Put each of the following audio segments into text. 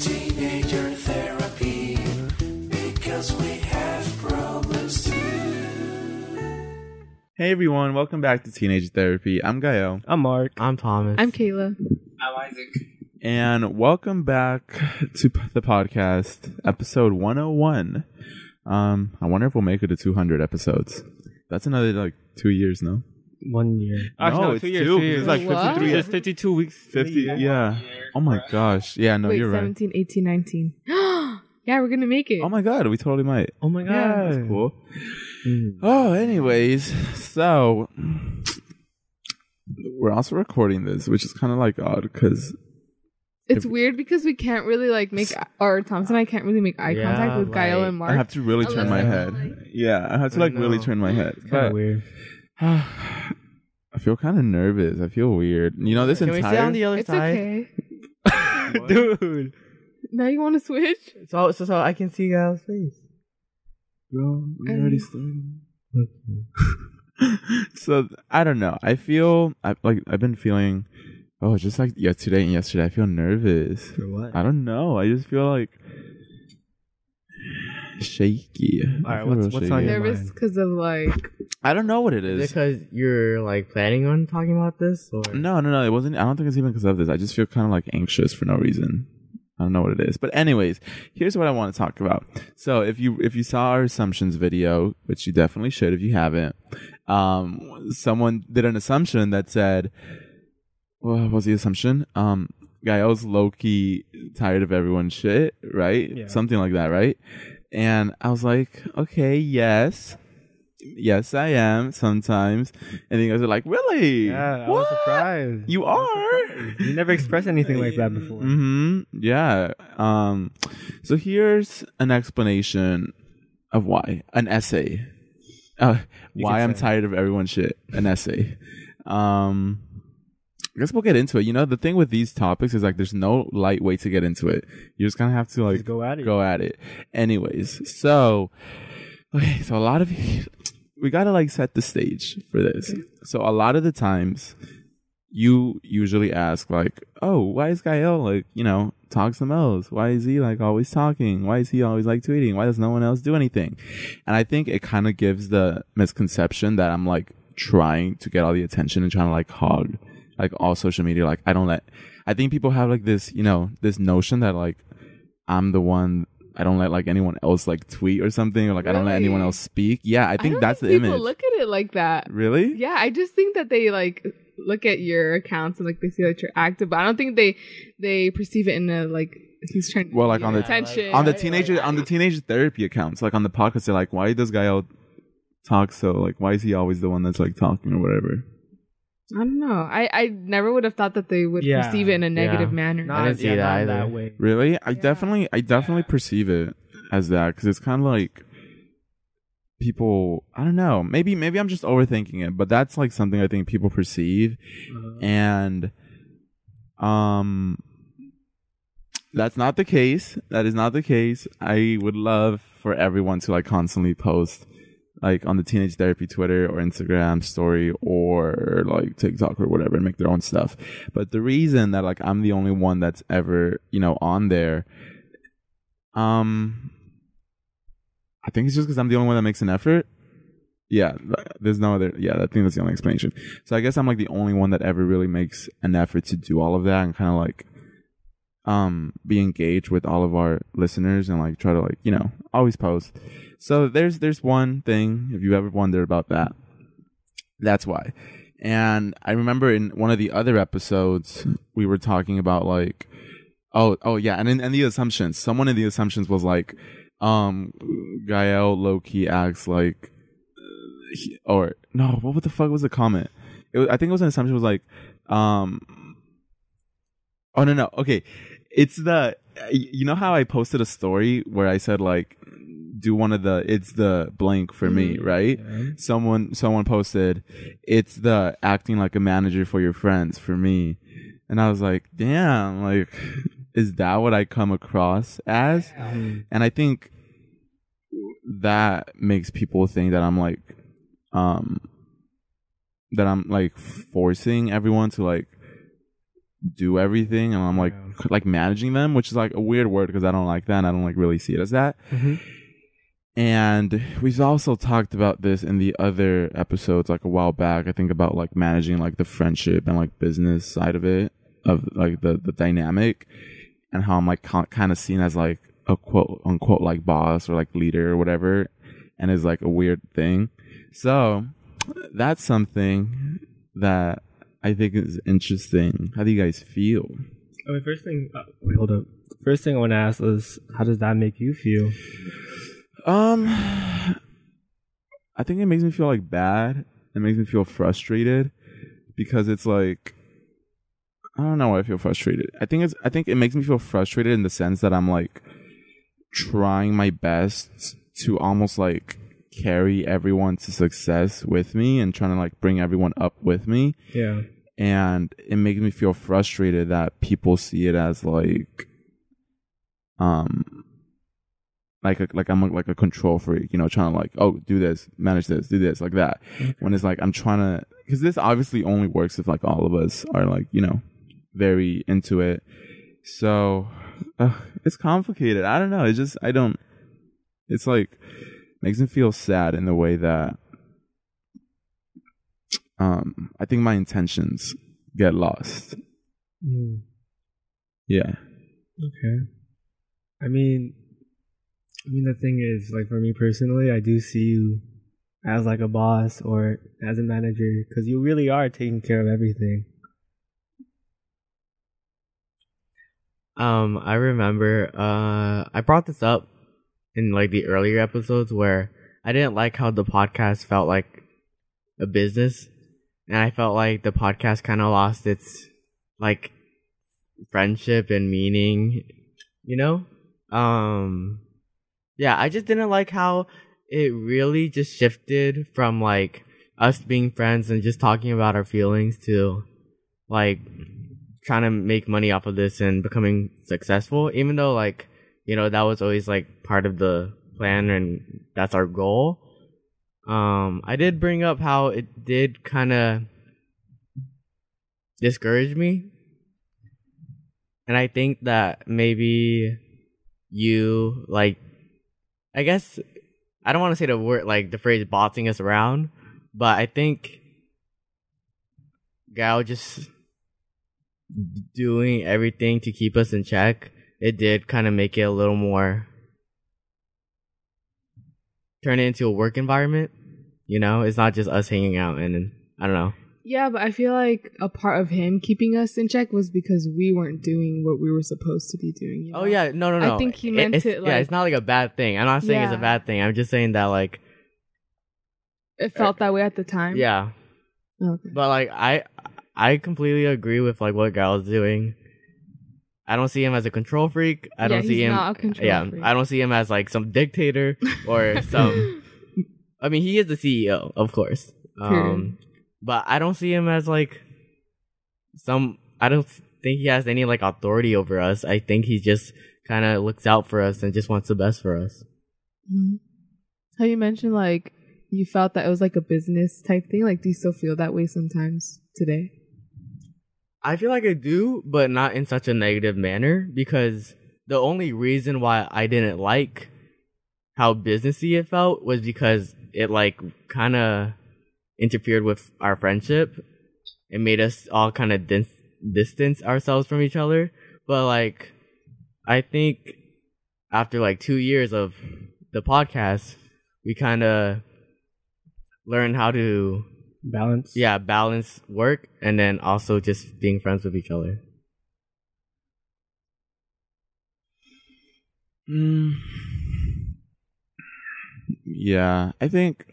Teenager therapy because we have problems too. Hey everyone, welcome back to Teenager Therapy. I'm Gael, I'm Mark. I'm Thomas. I'm Kayla. I'm Isaac. And welcome back to p- the podcast, episode 101. Um, I wonder if we'll make it to 200 episodes. That's another like two years, no? One year. No, it's two, 'cause it's like What? 53 It's 52 weeks. 50, yeah. Oh my gosh, yeah, no, Wait, you're right. 17, 18, 19. yeah, we're gonna make it. Oh my god, we totally might. Oh my god. Yeah. That's cool. Mm. Oh, anyways, so we're also recording this, which is kind of like odd because it's if- weird because we can't really like make, or Thomas and I can't really make eye Yeah, contact with Gael like- and Mark. I have to really turn my Unless- head. Yeah, I have to I like really turn my head. It's kind But of weird. I feel kind of nervous. I feel weird. You know, this Can we entire sit on the other it's side? okay. Dude. Now you want to switch? So, so, so I can see Gael's face. Bro, we Um, already started. so I don't know. I feel I like I've been feeling. Oh, just like yesterday and yesterday, I feel nervous. For what? I don't know. I just feel like shaky. All I right, feel what's- what's on your Nervous mind? because of like, I don't know what it Is it is. because you're like planning on talking about this? Or No, no, no. It wasn't. I don't think it's even because of this. I just feel kind of like anxious for no reason. I don't know what it is. But anyways, here's what I want to talk about. So if you if you saw our assumptions video, which you definitely should if you haven't, um, someone did an assumption that said, what was the assumption? Um, Gael's low key tired of everyone's shit, right? Yeah. Something like that, right? And I was like, okay, yes. Yes, I am sometimes. And you guys are like, really? Yeah, I was surprised. You are? surprised. You never expressed anything like that before. hmm Yeah. Um. So here's an explanation of why. An essay. Uh, why I'm tired of everyone's shit. An essay. Um. Guess we'll get into it. You know, the thing with these topics is like there's no light way to get into it. You just kind of have to like Just go at it. go at it. Anyways, so okay, so a lot of we gotta like set the stage for this. So a lot of the times you usually ask like, Oh, why is Gael like, you know, talks some most? Why is he like always talking? Why is he always like tweeting? Why does no one else do anything? And I think it kind of gives the misconception that I'm like trying to get all the attention and trying to like hog like all social media. Like I don't let I think people have like this, you know, this notion that like I'm the one I don't let like anyone else like tweet or something or like I don't let anyone else speak. Yeah, I think don't that's think the people image. look at it like that. really? Yeah, I just think that they like look at your accounts and like they see that you're active, but I don't think they they perceive it in a like he's trying. to Well, like on the- attention on the teenager like- on the teenage therapy accounts, like on the podcast, they're like, why does Gael talk so like why is he always the one that's like talking or whatever? I don't know. I I never would have thought that they would Yeah, perceive it in a negative yeah. manner. Not, I didn't see yeah, that not either. that way. Really? I Yeah. definitely I definitely perceive it as that because it's kind of like people I don't know. Maybe maybe I'm just overthinking it, but that's like something I think people perceive Uh, and um that's not the case that is not the case i would love for everyone to like constantly post like on the teenage therapy twitter or instagram story or like tiktok or whatever and make their own stuff but the reason that like i'm the only one that's ever you know on there um i think it's just because i'm the only one that makes an effort yeah, there's no other. Yeah, I think that's the only explanation. So I guess I'm like the only one that ever really makes an effort to do all of that and kind of like, um, be engaged with all of our listeners and like try to like you know always post. So there's there's one thing if you ever wonder about that, that's why. And I remember in one of the other episodes we were talking about like, oh oh yeah, and in and the assumptions. Someone in the assumptions was like, um, Gael low key acts like he- or no, what the fuck was the comment? It was, I think it was an assumption. It was like, um, oh no no okay, it's the you know how I posted a story where I said like do one of the it's the blank for me right? Someone someone posted it's the acting like a manager for your friends for me. And i was like damn like is that what i come across as? And i think that makes people think that i'm like um that i'm like forcing everyone to like do everything and I'm like Yeah. like managing them, which is like a weird word because I don't like that and I don't like really see it as that. Mhm. And we've also talked about this in the other episodes like a while back. I think about like managing like the friendship and like business side of it of like the the dynamic and how I'm like kind of seen as like a quote unquote like boss or like leader or whatever and is like a weird thing. So that's something that I think is interesting. How do you guys feel? I mean, first thing, uh, wait, hold up. First thing I want to ask is, how does that make you feel? Um, I think it makes me feel like bad. It makes me feel frustrated because it's like I don't know why I feel frustrated. I think it's I think it makes me feel frustrated in the sense that I'm like trying my best to almost like carry everyone to success with me and trying to like bring everyone up with me Yeah. and it makes me feel frustrated that people see it as like um like a, like I'm a, like a control freak, you know, trying to like oh do this, manage this, do this, like that. When it's like I'm trying to because this obviously only works if like all of us are like you know very into it. So uh, it's complicated. I don't know. It's just I don't. It's like makes me feel sad in the way that um I think my intentions get lost. Mm, Yeah. okay. I mean, I mean, the thing is, like, for me personally, I do see you as like a boss or as a manager because you really are taking care of everything. Um, I remember, uh, I brought this up in like the earlier episodes where I didn't like how the podcast felt like a business, and I felt like the podcast kind of lost its like friendship and meaning, you know? Um, yeah, I just didn't like how it really just shifted from like us being friends and just talking about our feelings to like trying to make money off of this and becoming successful even though like you know that was always like part of the plan and that's our goal. Um i did bring up how it did kind of discourage me. And i think that maybe you like i guess i don't want to say the word like the phrase bossing us around but i think Gael just doing everything to keep us in check it did kind of make it a little more turn it into a work environment you know it's not just us hanging out and i don't know Yeah, but I feel like a part of him keeping us in check was because we weren't doing what we were supposed to be doing. You oh, know? oh yeah no no no. I think he meant it's, it, yeah it's not like a bad thing i'm not saying it's a bad thing i'm just saying that like it felt that way at the time. yeah Okay. But like I I completely agree with like what Gael's doing. I don't see him as a control freak. I Yeah, don't see him not a control Yeah, freak. I don't see him as like some dictator or some I mean he is the CEO, of course. Um but I don't see him as like some I don't think he has any like authority over us. I think he just kind of looks out for us and just wants the best for us. Mhm. How you mentioned like you felt that it was like a business type thing. Like, do you still feel that way sometimes today? I feel like I do, but not in such a negative manner because the only reason why I didn't like how businessy it felt was because it like kind of interfered with our friendship. It made us all kind of dis- distance ourselves from each other. But like, I think after like two years of the podcast, we kind of learned how to Balance. yeah balance work and then also just being friends with each other Mm. Yeah, I think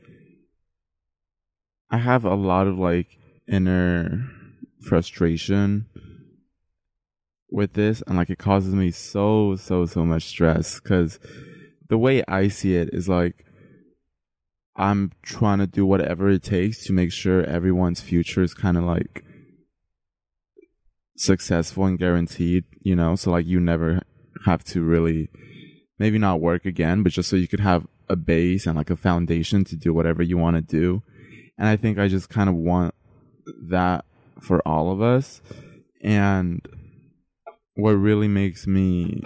I have a lot of like inner frustration with this, and like it causes me so so so much stress because the way I see it is like I'm trying to do whatever it takes to make sure everyone's future is kind of like successful and guaranteed, you know, so like you never have to really maybe not work again, but just so you could have a base and like a foundation to do whatever you want to do. And I think I just kind of want that for all of us. And what really makes me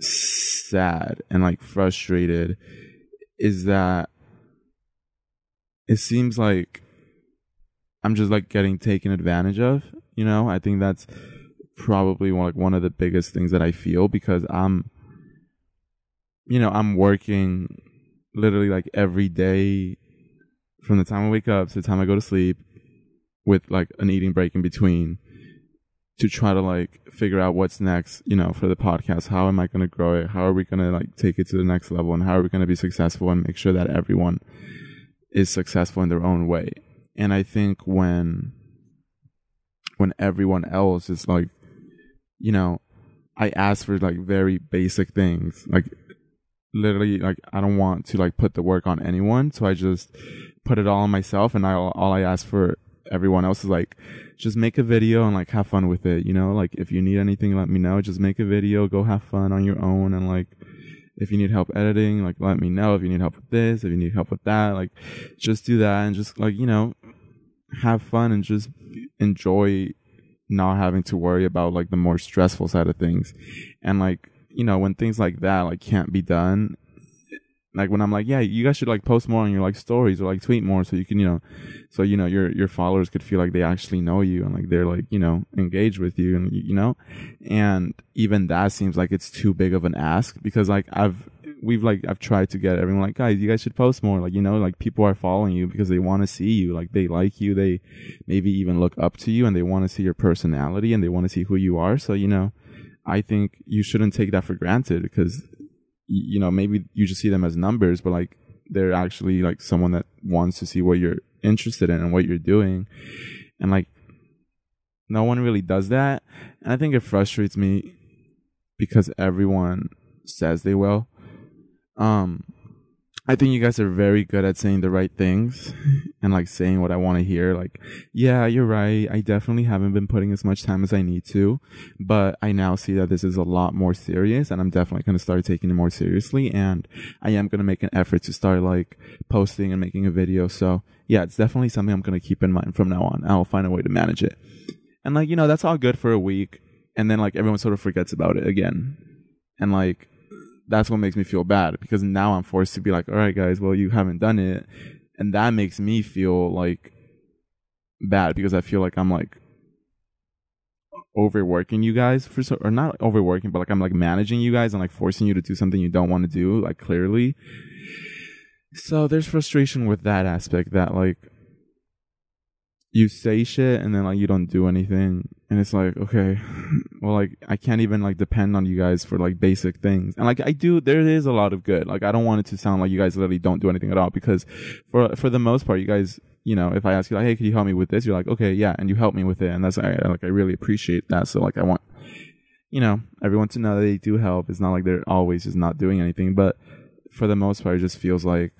sad and like frustrated is that it seems like I'm just like getting taken advantage of. You know, I think that's probably one, like one of the biggest things that I feel because I'm, you know, I'm working literally like every day from the time I wake up to the time I go to sleep with like an eating break in between to try to like figure out what's next, you know, for the podcast. How am I going to grow it? How are we going to like take it to the next level? And how are we going to be successful and make sure that everyone is successful in their own way? And I think when, when everyone else is like, you know, I ask for like very basic things, like literally, like I don't want to like put the work on anyone. So I just put it all on myself and I, all I ask for everyone else is like, just make a video and like have fun with it. You know, like if you need anything, let me know. Just make a video, go have fun on your own, and like if you need help editing, like let me know. If you need help with this, if you need help with that, like just do that and just like you know have fun and just enjoy not having to worry about like the more stressful side of things and like you know when things like that like can't be done like when I'm like, yeah, you guys should like post more on your like stories or like tweet more so you can, you know, so you know your your followers could feel like they actually know you and like they're like, you know, engaged with you and you know, and even that seems like it's too big of an ask because like I've we've like I've tried to get everyone like guys, you guys should post more. Like you know, like people are following you because they want to see you. Like they like you. They maybe even look up to you and they want to see your personality and they want to see who you are. So you know, I think you shouldn't take that for granted because you know maybe you just see them as numbers but like they're actually like someone that wants to see what you're interested in and what you're doing. And like no one really does that. And i think it frustrates me because everyone says they will. Um I think you guys are very good at saying the right things and like saying what I want to hear. Like, yeah, you're right. I definitely haven't been putting as much time as I need to, but I now see that this is a lot more serious and I'm definitely going to start taking it more seriously. And I am going to make an effort to start like posting and making a video. So yeah, it's definitely something I'm going to keep in mind from now on. I'll find a way to manage it. And like, you know, that's all good for a week. And then like everyone sort of forgets about it again. And like, that's what makes me feel bad because now I'm forced to be like, all right, guys, well, you haven't done it. And that makes me feel like bad because I feel like I'm like overworking you guys for so, or not overworking, but like I'm like managing you guys and like forcing you to do something you don't want to do, like clearly. So there's frustration with that aspect that like you say shit and then like you don't do anything. And it's like okay well like i can't even like depend on you guys for like basic things. And like i do there is a lot of good. Like i don't want it to sound like you guys literally don't do anything at all because for for the most part you guys you know if i ask you like hey could you help me with this? You're like okay yeah and you help me with it. And that's I, like i really appreciate that. So like i want you know everyone to know that they do help. It's not like they're always just not doing anything. But for the most part it just feels like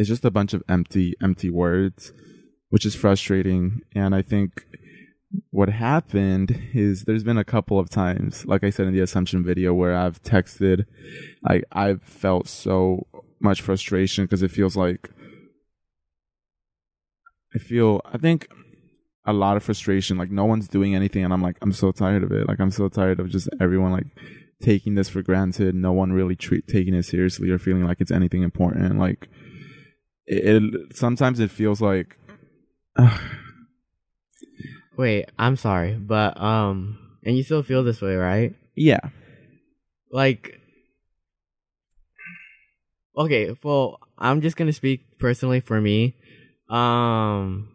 it's just a bunch of empty empty words which is frustrating. And i think what happened is there's been a couple of times like i said in the assumption video where i've texted like i've felt so much frustration because it feels like i feel i think a lot of frustration like no one's doing anything and i'm like i'm so tired of it. Like i'm so tired of just everyone like taking this for granted. No one really treat taking it seriously or feeling like it's anything important. Like it, it sometimes it feels like Wait, I'm sorry, but um, and you still feel this way, right? yeah Like, okay, well, I'm just gonna speak personally for me. Um,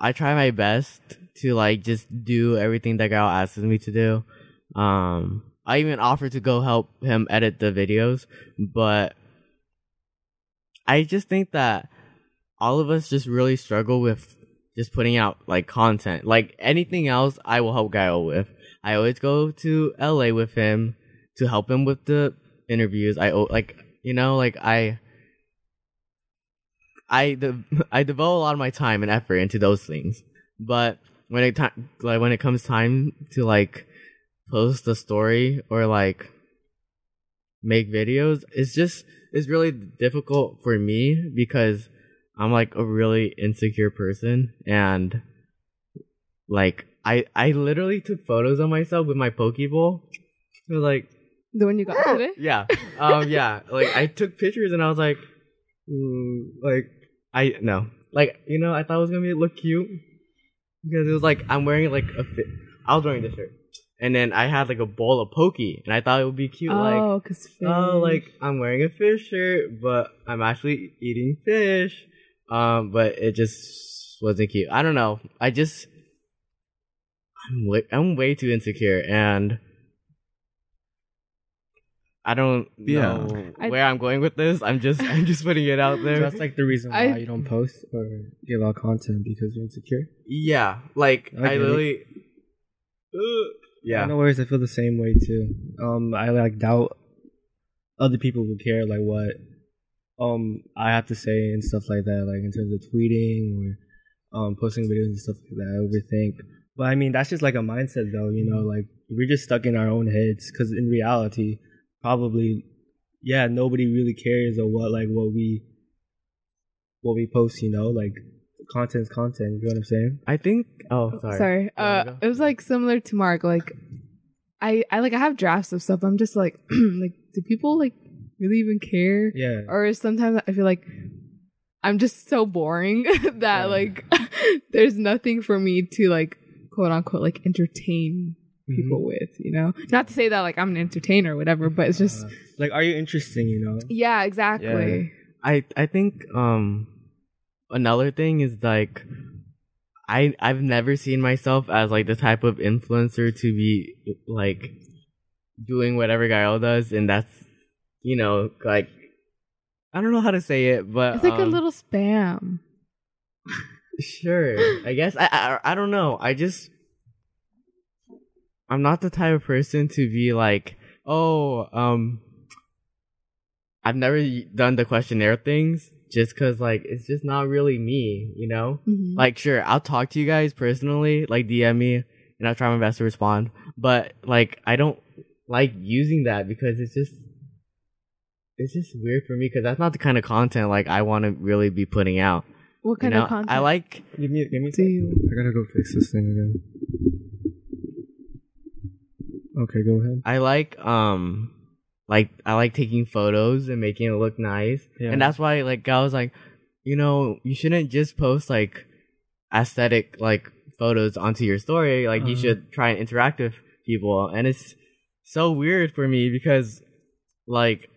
I try my best to like just do everything that Gael asks me to do. Um, I even offer to go help him edit the videos, but I just think that all of us just really struggle with just putting out like content. Like anything else, I will help Gael with. I always go to LA with him to help him with the interviews. I like you know like I I de- I devote a lot of my time and effort into those things. But when it time like when it comes time to like post a story or like make videos, it's just it's really difficult for me because I'm like a really insecure person and like I I literally took photos of myself with my Pokeball. It was like The one you got today? yeah, um, yeah. Like I took pictures and I was like, mm, like I no, like you know, I thought it was gonna be look cute because it was like I'm wearing like a fit. I was wearing this shirt, and then I had like a bowl of poke, and I thought it would be cute, like Oh, cause fish. oh, like I'm wearing a fish shirt, but I'm actually eating fish. Um, but it just wasn't cute. I don't know. I just I'm way, I'm way too insecure, and I don't Yeah. know I- where I'm going with this. I'm just I'm just putting it out So there. that's like the reason why I- you don't post or give out content because you're insecure. yeah, like I I, literally. Uh, yeah, No worries, I feel the same way too. Um, I like doubt other people will care like what um I have to say and stuff like that, like in terms of tweeting or um posting videos and stuff like that. I overthink, but I mean that's just like a mindset though, you know, like we're just stuck in our own heads because in reality, probably, yeah, nobody really cares or what like what we what we post, you know, like content's content. You know what I'm saying? I think. Oh, sorry. Sorry. Uh, it was like similar to Mark. Like, I, I like I have drafts of stuff. I'm just like, like, do people like really even care? Yeah. Or sometimes I feel like I'm just so boring that Yeah. like there's nothing for me to like quote unquote like entertain Mm-hmm. people with. You know, not to say that like I'm an entertainer or whatever, but it's just Uh, like, are you interesting? You know? yeah, exactly. I I think um another thing is like I I've never seen myself as like the type of influencer to be like doing whatever Gael does and that's you know like I don't know how to say it but It's like a um, little spam. sure I guess I, I I don't know I just I'm not the type of person to be like oh um I've never done the questionnaire things just cuz like it's just not really me you know Mhm. like sure i'll talk to you guys personally like dm me and i'll try my best to respond but like i don't like using that because it's just it's just weird for me because that's not the kind of content like i want to really be putting out what you kind know of content? i like Give me, give me. Do you? I gotta go fix this thing again. Okay, go ahead. i like um like i like taking photos and making it look nice. Yeah. and that's why like i was like you know you shouldn't just post like aesthetic like photos onto your story. Like you Uh-huh. should try and interact with people. And it's so weird for me because like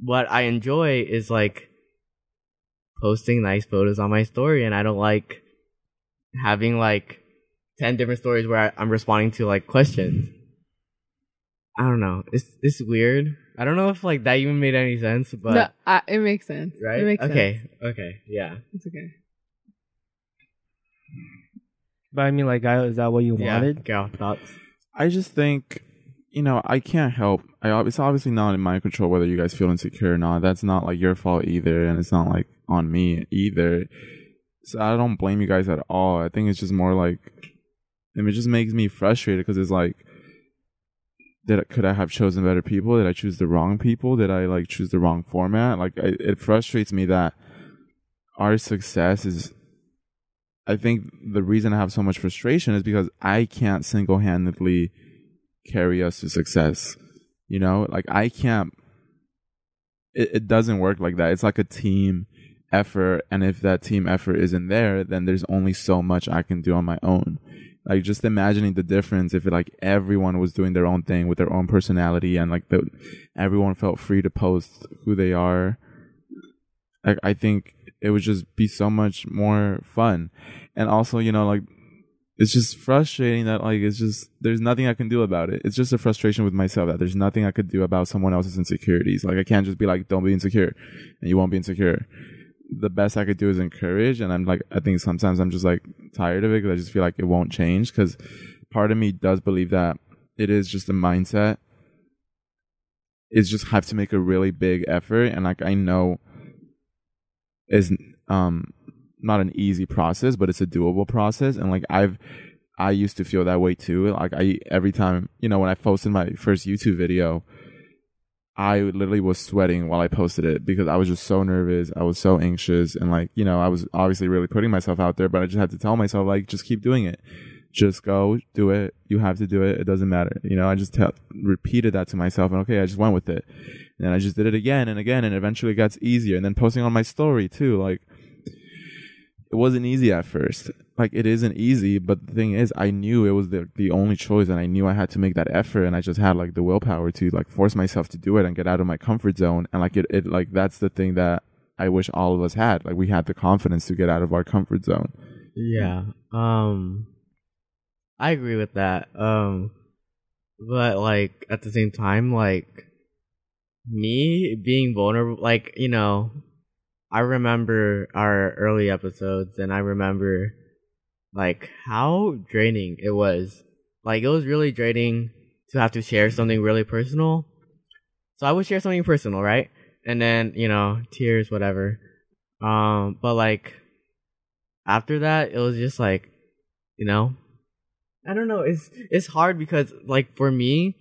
what i enjoy is like posting nice photos on my story. And i don't like having like 10 different stories where i'm responding to like questions i don't know it's it's weird i don't know if like that even made any sense but no, I, it makes sense. right It makes okay sense. okay yeah It's okay. But I mean, like, I, is that what you yeah wanted? Gael, thoughts I just think, you know, I can't help. I it's obviously not in my control whether you guys feel insecure or not. That's not like your fault either, and it's not like on me either. So I don't blame you guys at all. I think it's just more like, I mean, it just makes me frustrated because it's like, did could I have chosen better people? Did I choose the wrong people? Did I like choose the wrong format? Like, I, it frustrates me that our success is I think the reason I have so much frustration is because I can't single handedly carry us to success. You know, like I can't, it, it doesn't work like that. It's like a team effort. And if that team effort isn't there, then there's only so much I can do on my own. Like just imagining the difference if like everyone was doing their own thing with their own personality and like the, everyone felt free to post who they are. Like I think it would just be so much more fun. And also you know like it's just frustrating that like it's just there's nothing i can do about it. It's just a frustration with myself that there's nothing i could do about someone else's insecurities. Like i can't just be like don't be insecure and you won't be insecure the best i could do is encourage and i'm like i think sometimes i'm just like tired of it because i just feel like it won't change because part of me does believe that it is just a mindset it's just have to make a really big effort and like i know is um not an easy process, but it's a doable process. And like I've I used to feel that way too. Like I every time, you know, when I posted my first YouTube video, I literally was sweating while I posted it because I was just so nervous. I was so anxious and like, you know, I was obviously really putting myself out there, but I just had to tell myself like just keep doing it. just go do it. You have to do it. It doesn't matter. You know, I just tell, repeated that to myself, and okay, I just went with it. And I just did it again and again, and eventually it gets easier. And then posting on my story too, like it wasn't easy at first. Like it isn't easy, but the thing is, I knew it was the the only choice, and I knew I had to make that effort, and I just had like the willpower to like force myself to do it and get out of my comfort zone. And like it, it like that's the thing that I wish all of us had. Like we had the confidence to get out of our comfort zone. Yeah. Um I agree with that. Um but like at the same time like me being vulnerable like, you know, I remember our early episodes and I remember like how draining it was. Like it was really draining to have to share something really personal. So I would share something personal, right? And then, you know, tears, whatever. Um, but like after that, it was just like, you know, I don't know. It's it's hard because like for me,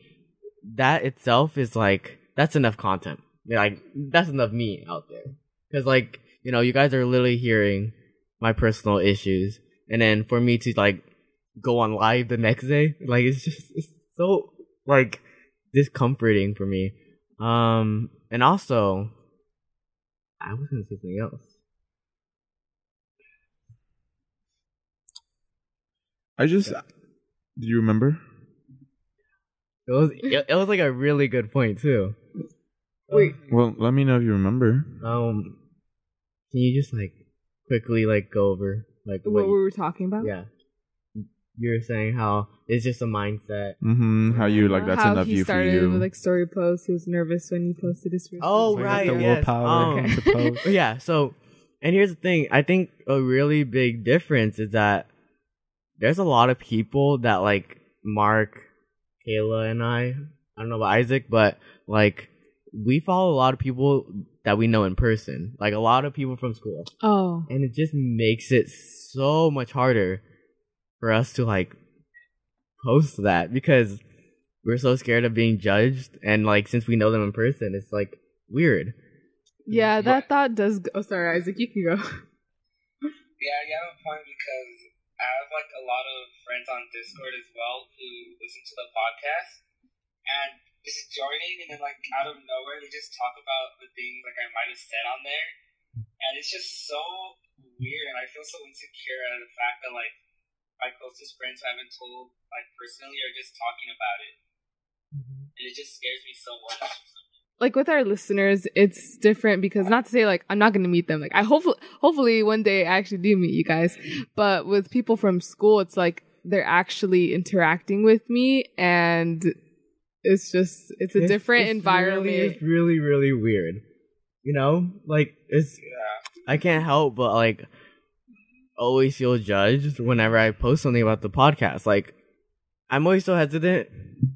that itself is like that's enough content. Like that's enough me out there. Because like you know, you guys are literally hearing my personal issues, and then for me to like go on live the next day, like it's just it's so like discomforting for me. Um, and also, I was gonna say something else. I just, do you remember? It was it, it was like a really good point too. Wait, Well, let me know if you remember. Um, can you just like quickly like go over like what what? we were talking about? yeah, you were saying how it's just a mindset. Mm-hmm. How you like that's How enough he you for you. with like story posts. He was nervous when he posted his first. Oh, So you right, have the yes. willpower Um, to post. yeah. So, and here's the thing. I think a really big difference is that there's a lot of people that like Mark, Kayla, and I. I don't know about Isaac, but like we follow a lot of people that we know in person, like a lot of people from school, Oh, and it just makes it so much harder for us to like post that because we're so scared of being judged, and like since we know them in person, it's like weird. yeah. That thought does. Go- oh, sorry, Isaac. You can go. Yeah, you have a point because I have like a lot of friends on Discord as well who listen to the podcast and just joining and then like out of nowhere they just talk about the things like I might have said on there. And it's just so weird and I feel so insecure at the fact that like my closest friends I haven't told like personally are just talking about it. Mm-hmm. And it just scares me so much. like with our listeners, it's different because not to say like I'm not going to meet them. Like I hopefully hopefully one day I actually do meet you guys. But with people from school, it's like they're actually interacting with me and it's just it's a It's- different it's environment. Really, it's really, really weird. You know, like it's. I can't help but like always feel judged whenever I post something about the podcast. Like, I'm always so hesitant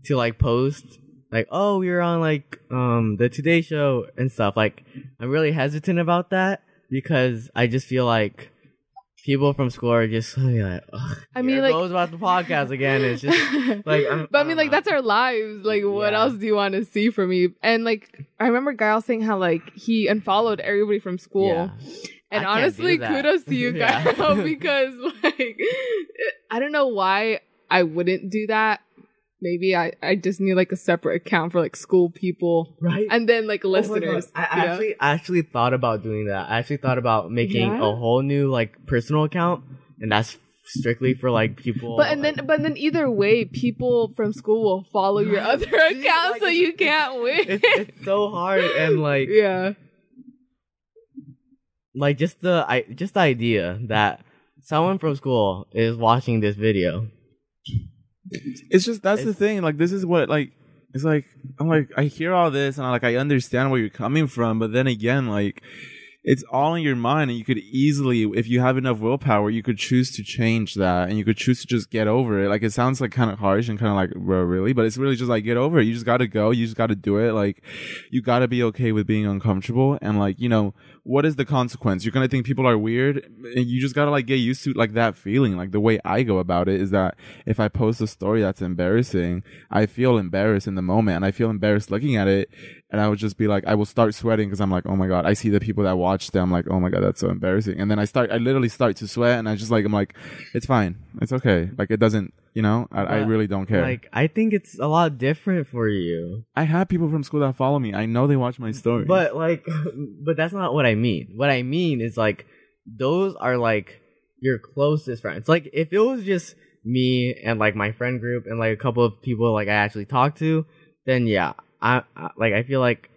to like post like, oh, we were on like um the Today Show and stuff. Like, I'm really hesitant about that because I just feel like people from school are just like, Ugh, I mean, like- goes about the podcast again. It's just like, I'm, but I mean, like that's our lives. Like, what Yeah. else do you want to see from me? And like, I remember Gael saying how like he unfollowed everybody from school. Yeah. And I honestly, kudos to you Yeah. because like, I don't know why I wouldn't do that. Maybe I I just need like a separate account for like school people right. and then like Oh listeners. God. I know? actually I actually thought about doing that. I actually thought about making Yeah? a whole new like personal account, and that's strictly for like people. But and then but then either way, people from school will follow your other account, like, so you can't win. it's, it's so hard and like yeah. like just the I just the idea that someone from school is watching this video. It's just that's the thing. Like this is what like it's like I'm like I hear all this and I like I understand where you're coming from, but then again, like it's all in your mind and you could easily if you have enough willpower you could choose to change that and you could choose to just get over it. Like it sounds like kind of harsh and kind of like bro really but it's really just like get over it. You just gotta go. You just gotta do it. Like you gotta be okay with being uncomfortable and like you know what is the consequence? You're gonna think people are weird and you just gotta like get used to like that feeling. Like the way i go about it is that if i post a story that's embarrassing i feel embarrassed in the moment and i feel embarrassed looking at it and I would just be like, I will start sweating because I'm like, oh my god, I see the people that watch them. I'm like, oh my god, that's so embarrassing. And then I start, I literally start to sweat, and I just like, I'm like, it's fine, it's okay. Like it doesn't, you know, I, I really don't care. Like I think it's a lot different for you. I have people from school that follow me. I know they watch my stories. But like, but that's not what I mean. What I mean is like, those are like your closest friends. Like, if it was just me and like my friend group and like a couple of people like I actually talk to, then yeah, I, I like I feel like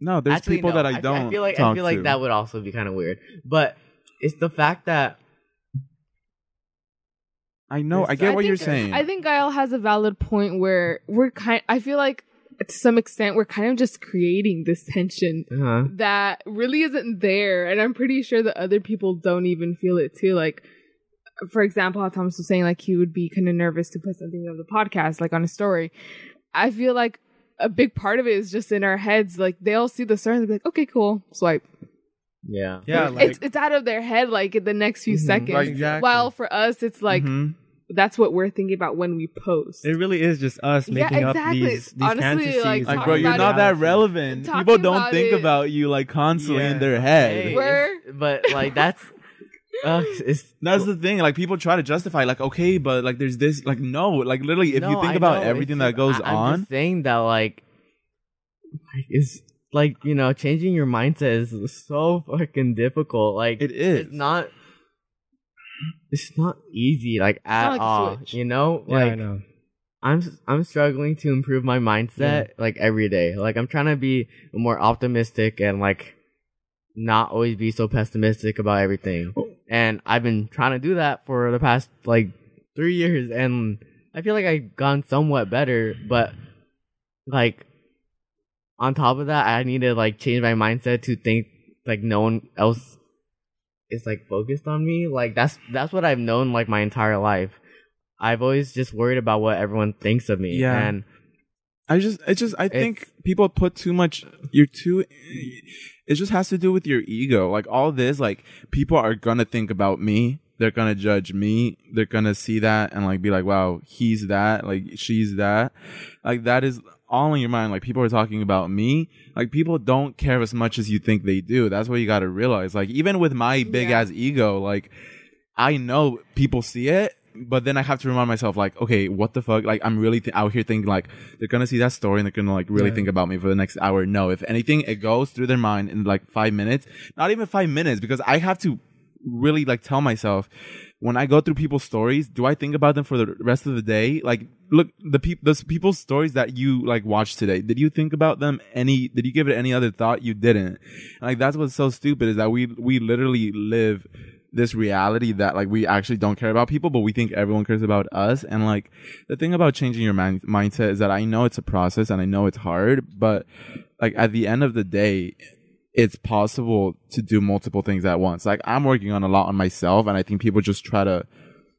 no, there's actually, people no, that I I, don't. I feel like I feel like to. that would also be kind of weird. But it's the fact that I know. I get what think, you're saying. I think Gael has a valid point where we're kind. I feel like to some extent we're kind of just creating this tension uh, that really isn't there, and I'm pretty sure that other people don't even feel it too. Like, for example, how Thomas was saying, like he would be kind of nervous to put something of the podcast, like on a story. I feel like a big part of it is just in our heads. Like they'll see the story and they'll be like, "Okay, cool, swipe." yeah, Yeah, like it's it's out of their head like in the next few Mhm. seconds. Like, exactly. While for us, it's like Mhm. that's what we're thinking about when we post. it really is just us Yeah, making up these these Honestly, fantasies. like, like, bro, you're not it- that relevant. People don't think it- about you like constantly in their head. Hey, Where- but like that's uh, it's That's the thing. Like people try to justify, like, okay, but like there's this, like, no, like literally, if you think I about know, everything that goes I- I'm on, just saying that like, like it's like you know changing your mindset is so fucking difficult. Like It is. It's not. It's not easy, like at like all. You know, yeah, I like know. I'm I'm struggling to improve my mindset like every day. Like I'm trying to be more optimistic and like not always be so pessimistic about everything. And I've been trying to do that for the past like 3 years and I feel like I've gone somewhat better, but like on top of that, I need to like change my mindset to think like no one else is like focused on me. Like that's that's what I've known like my entire life. I've always just worried about what everyone thinks of me. Yeah. And I just, it's just, I think people put too much. You're too. It just has to do with your ego. Like all this, like people are gonna think about me. They're gonna judge me. They're gonna see that and like be like, "Wow, he's that. Like she's that." Like that is all in your mind. Like people are talking about me. Like people don't care as much as you think they do. That's what you got to realize. Like even with my big Yeah. ass ego, like I know people see it, but then I have to remind myself, like, okay, what the fuck? Like, I'm really th- out here thinking, like, they're gonna see that story and they're gonna like really Yeah. think about me for the next hour. No, if anything, it goes through their mind in like five minutes. Not even five minutes, because I have to really like tell myself when I go through people's stories, do I think about them for the rest of the day? Like, look, the people, those people's stories that you like watched today, did you think about them any, did you give it any other thought? You didn't. And, like, that's what's so stupid is that we, we literally live this reality that like we actually don't care about people, but we think everyone cares about us. And like, the thing about changing your mind- mindset is that I know it's a process and I know it's hard, but like at the end of the day, it's possible to do multiple things at once. Like I'm working on a lot on myself and I think people just try to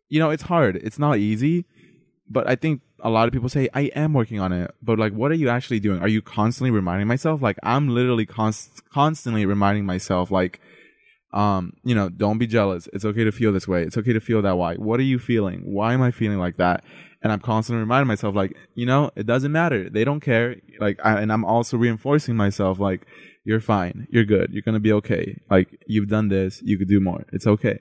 you know, it's hard. It's not easy. But I think a lot of people say I am working on it. But like what are you actually doing? Are you constantly reminding myself? Like I'm literally const- constantly reminding myself like um, you know, don't be jealous. It's okay to feel this way. It's okay to feel that way. What are you feeling? Why am I feeling like that? And I'm constantly reminding myself, like, you know, it doesn't matter. They don't care. Like, I, and I'm also reinforcing myself, like, you're fine. You're good. You're gonna be okay. Like, you've done this. You could do more. It's okay.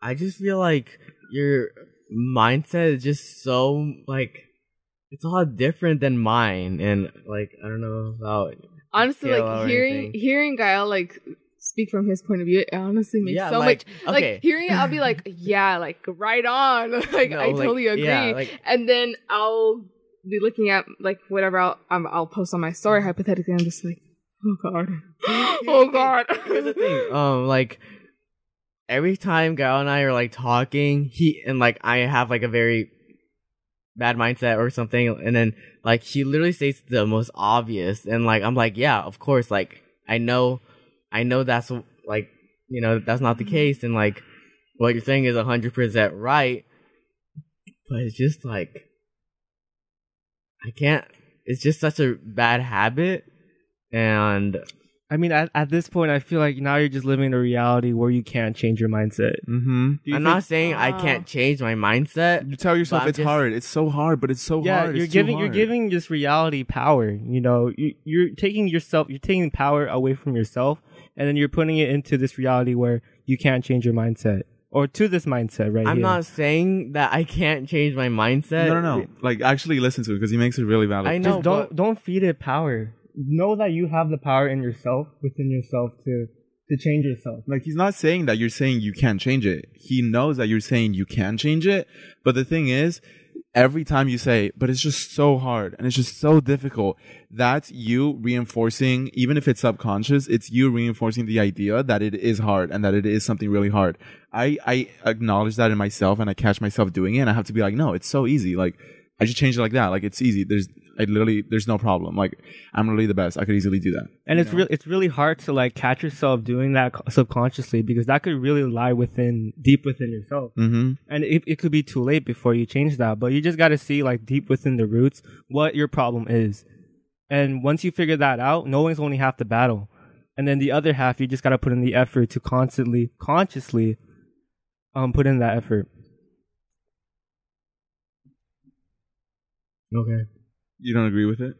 I just feel like your mindset is just so like it's a lot different than mine and like I don't know about honestly, feel like hearing hearing Gael like speak from his point of view, it honestly makes Yeah, so like, much. okay. Like hearing it, I'll be like, yeah, like right on. like No, I like, totally agree. yeah, like- and then I'll be looking at like whatever I'll um, I'll post on my story hypothetically. I'm just like, oh god, oh god. Here's the thing. Um, like every time Gael and I are like talking, he and like I have like a very bad mindset or something, and then like he literally states the most obvious, and like I'm like, yeah, of course, like I know, I know that's like you know that's not the case, and like what you're saying is hundred percent right, but it's just like I can't. It's just such a bad habit, and I mean, at, at this point, I feel like now you're just living in a reality where you can't change your mindset. Mm-hmm. I'm not saying I Ah. can't change my mindset. You tell yourself it's just- hard. It's so hard, but it's so yeah, hard. you're It's giving you're giving this reality power. You know, you, you're taking yourself, you're taking power away from yourself, and then you're putting it into this reality where you can't change your mindset or to this mindset right I'm here. not saying that I can't change my mindset. No, no, no. Like actually listen to it because he makes it really valid. I know. Just don't but- don't feed it power. Know that you have the power in yourself, within yourself, to to change yourself. Like he's not saying that you're saying you can't change it. He knows that you're saying you can change it. But the thing is, every time you say, but it's just so hard and it's just so difficult, that's you reinforcing, even if it's subconscious, it's you reinforcing the idea that it is hard and that it is something really hard. I, I acknowledge that in myself and I catch myself doing it and I have to be like, no, it's so easy. Like, I should change it like that. Like, it's easy. There's, I literally, there's no problem. Like, I'm really the best. I could easily do that. And it's real. It's really hard to like catch yourself doing that subconsciously because that could really lie within deep within yourself. Mm-hmm. And it, it could be too late before you change that. But you just got to see like deep within the roots what your problem is. And once you figure that out, knowing's only half the battle. And then the other half, you just got to put in the effort to constantly, consciously, um, put in that effort. Okay. You don't agree with it?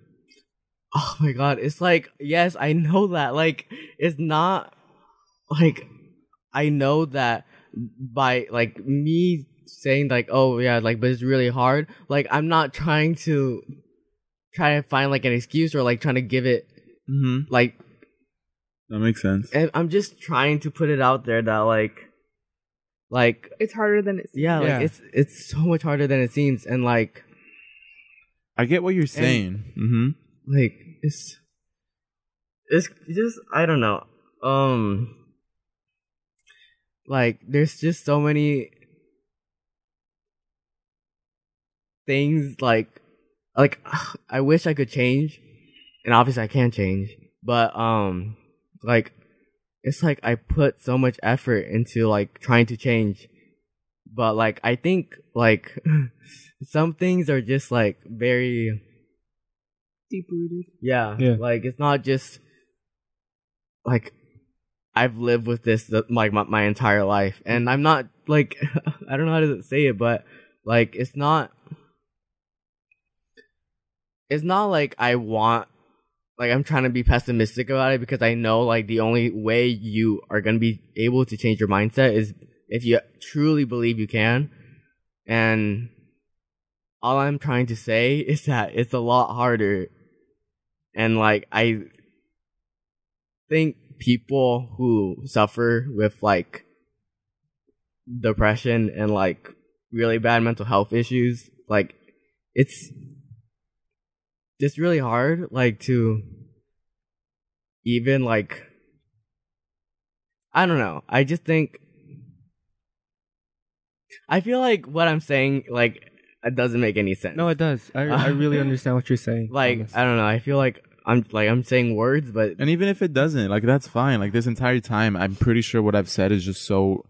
Oh my god, it's like yes, I know that. Like it's not like I know that by like me saying like oh yeah, like but it's really hard. Like I'm not trying to try to find like an excuse or like trying to give it Mm-hmm. like That makes sense. and I'm just trying to put it out there that like like It's harder than it seems. yeah, Yeah. like it's it's so much harder than it seems and like I get what you're saying. Mm-hmm. like it's it's just I don't know. Um like there's just so many things like like I wish I could change and obviously I can change, but um like it's like I put so much effort into like trying to change. But like I think like some things are just like very Deep rooted. yeah, Yeah. Like it's not just like I've lived with this the, like my, my entire life, and I'm not like I don't know how to say it, but like it's not it's not like I want like I'm trying to be pessimistic about it because I know like the only way you are gonna be able to change your mindset is if you truly believe you can, and all I'm trying to say is that it's a lot harder and like I think people who suffer with like depression and like really bad mental health issues like it's just really hard like to even like I don't know. I just think I feel like what I'm saying like it doesn't make any sense. No, it does. I, I really understand what you're saying. like Thomas. I don't know. I feel like I'm like I'm saying words, but And even if it doesn't, like that's fine. Like this entire time, I'm pretty sure what I've said is just so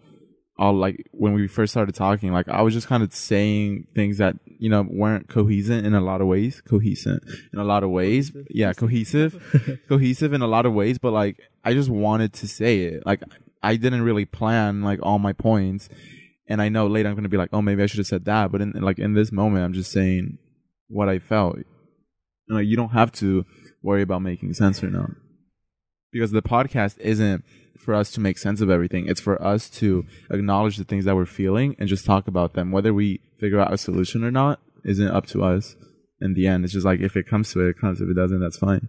all like when we first started talking, like I was just kind of saying things that, you know, weren't cohesive in a lot of ways. Cohesive in a lot of ways. Yeah, cohesive. cohesive in a lot of ways, but like I just wanted to say it. Like I didn't really plan like all my points. And I know later I'm gonna be like, oh maybe I should have said that. But in like in this moment I'm just saying what I felt. You know, you don't have to worry about making sense or not. Because the podcast isn't for us to make sense of everything. It's for us to acknowledge the things that we're feeling and just talk about them. Whether we figure out a solution or not isn't up to us. In the end, it's just like if it comes to it, it comes. If it doesn't, that's fine.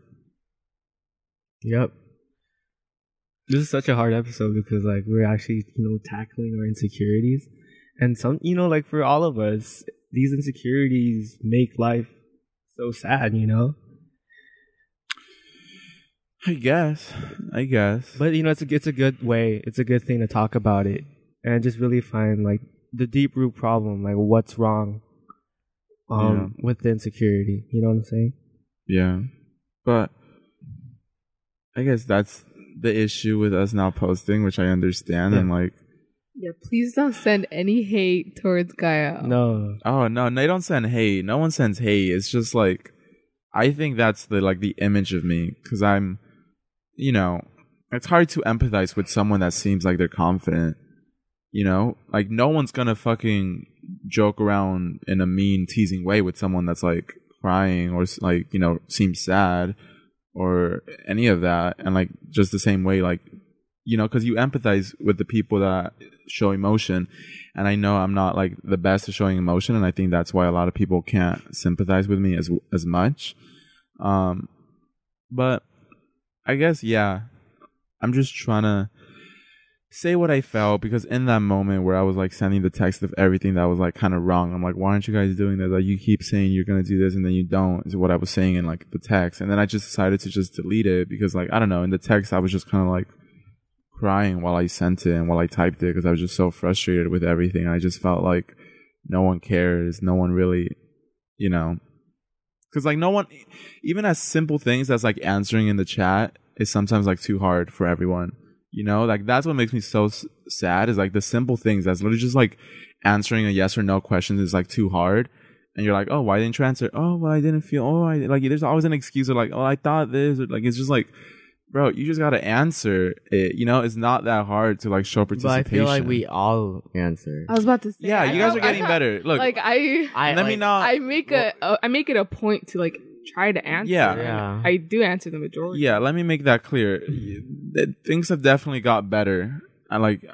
yep. This is such a hard episode because like we're actually you know tackling our insecurities and some you know like for all of us these insecurities make life so sad you know I guess. I guess. but you know it's a, it's a good way it's a good thing to talk about it and just really find like the deep root problem like what's wrong um with the insecurity you know what i'm saying Yeah. But I guess that's the issue with us now posting, which I understand. And like, Yeah, please don't send any hate towards Gael. no oh no, they don't send hate. No one sends hate. It's just like, I think that's the like the image of me because I'm. you know, it's hard to empathize with someone that seems like they're confident. You know, like no one's gonna fucking joke around in a mean, teasing way with someone that's like crying or like you know seems sad or any of that, and like just the same way, like you know, because you empathize with the people that show emotion, and I know I'm not like the best at showing emotion, and I think that's why a lot of people can't sympathize with me as as much. Um, but I guess yeah, I'm just trying to say what I felt because in that moment where I was like sending the text of everything that was like kind of wrong, I'm like, why aren't you guys doing this? Like, you keep saying you're gonna do this and then you don't. Is what I was saying in like the text, and then I just decided to just delete it because like I don't know. In the text, I was just kind of like crying while I sent it and while I typed it because I was just so frustrated with everything. I just felt like no one cares, no one really, you know, because like no one, even as simple things as like answering in the chat is sometimes like too hard for everyone. You know, like that's what makes me so s- sad is like the simple things that's literally just like answering a yes or no question is like too hard. And you're like, oh, why didn't you answer? Oh, well, I didn't feel. Oh, I like. There's always an excuse of like, oh, I thought this. Or, like, it's just like, bro, you just gotta answer it. You know, it's not that hard to like show But participation. I feel like we all answer. I was about to say. Yeah, I you guys know- are getting I- better. Look, like I, I let me like- not. I make a, a, I make it a point to like try to answer. Yeah. Yeah. I do answer the majority. yeah, let me make that clear. Things have definitely got better. I like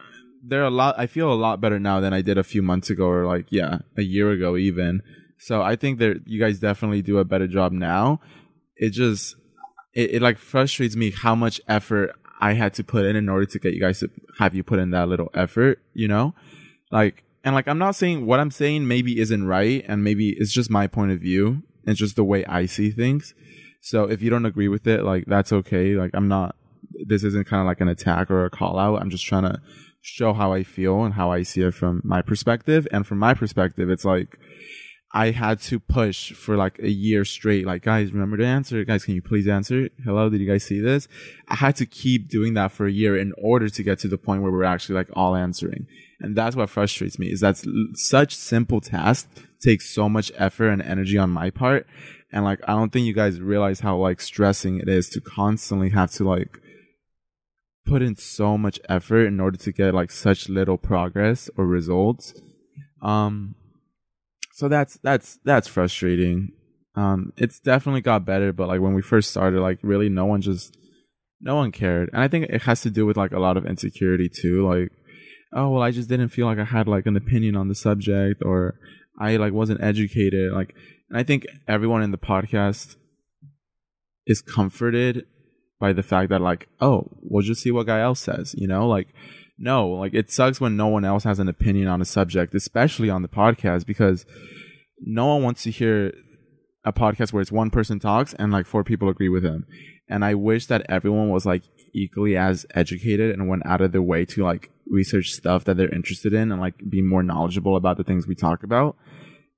they're a lot. I feel a lot better now than I did a few months ago, or like yeah, a year ago even. So I think that you guys definitely do a better job now. It just it, it like frustrates me how much effort I had to put in in order to get you guys to have you put in that little effort. You know, like and like I'm not saying what I'm saying maybe isn't right, and maybe it's just my point of view. It's just the way I see things. So if you don't agree with it, like that's okay. Like I'm not. This isn't kind of like an attack or a call out. I'm just trying to show how I feel and how I see it from my perspective. And from my perspective, it's like I had to push for like a year straight. Like, guys, remember to answer. Guys, can you please answer? Hello, did you guys see this? I had to keep doing that for a year in order to get to the point where we're actually like all answering. And that's what frustrates me is that such simple tasks take so much effort and energy on my part. And like, I don't think you guys realize how like stressing it is to constantly have to like put in so much effort in order to get like such little progress or results. Um, so that's that's that's frustrating. Um, it's definitely got better, but like when we first started, like really no one just no one cared, and I think it has to do with like a lot of insecurity too. Like, oh well, I just didn't feel like I had like an opinion on the subject, or I like wasn't educated. Like, and I think everyone in the podcast is comforted by the fact that like, oh, we'll just see what guy else says. You know, like no, like it sucks when no one else has an opinion on a subject, especially on the podcast, because no one wants to hear a podcast where it's one person talks and like four people agree with him. And I wish that everyone was like equally as educated and went out of their way to like research stuff that they're interested in and like be more knowledgeable about the things we talk about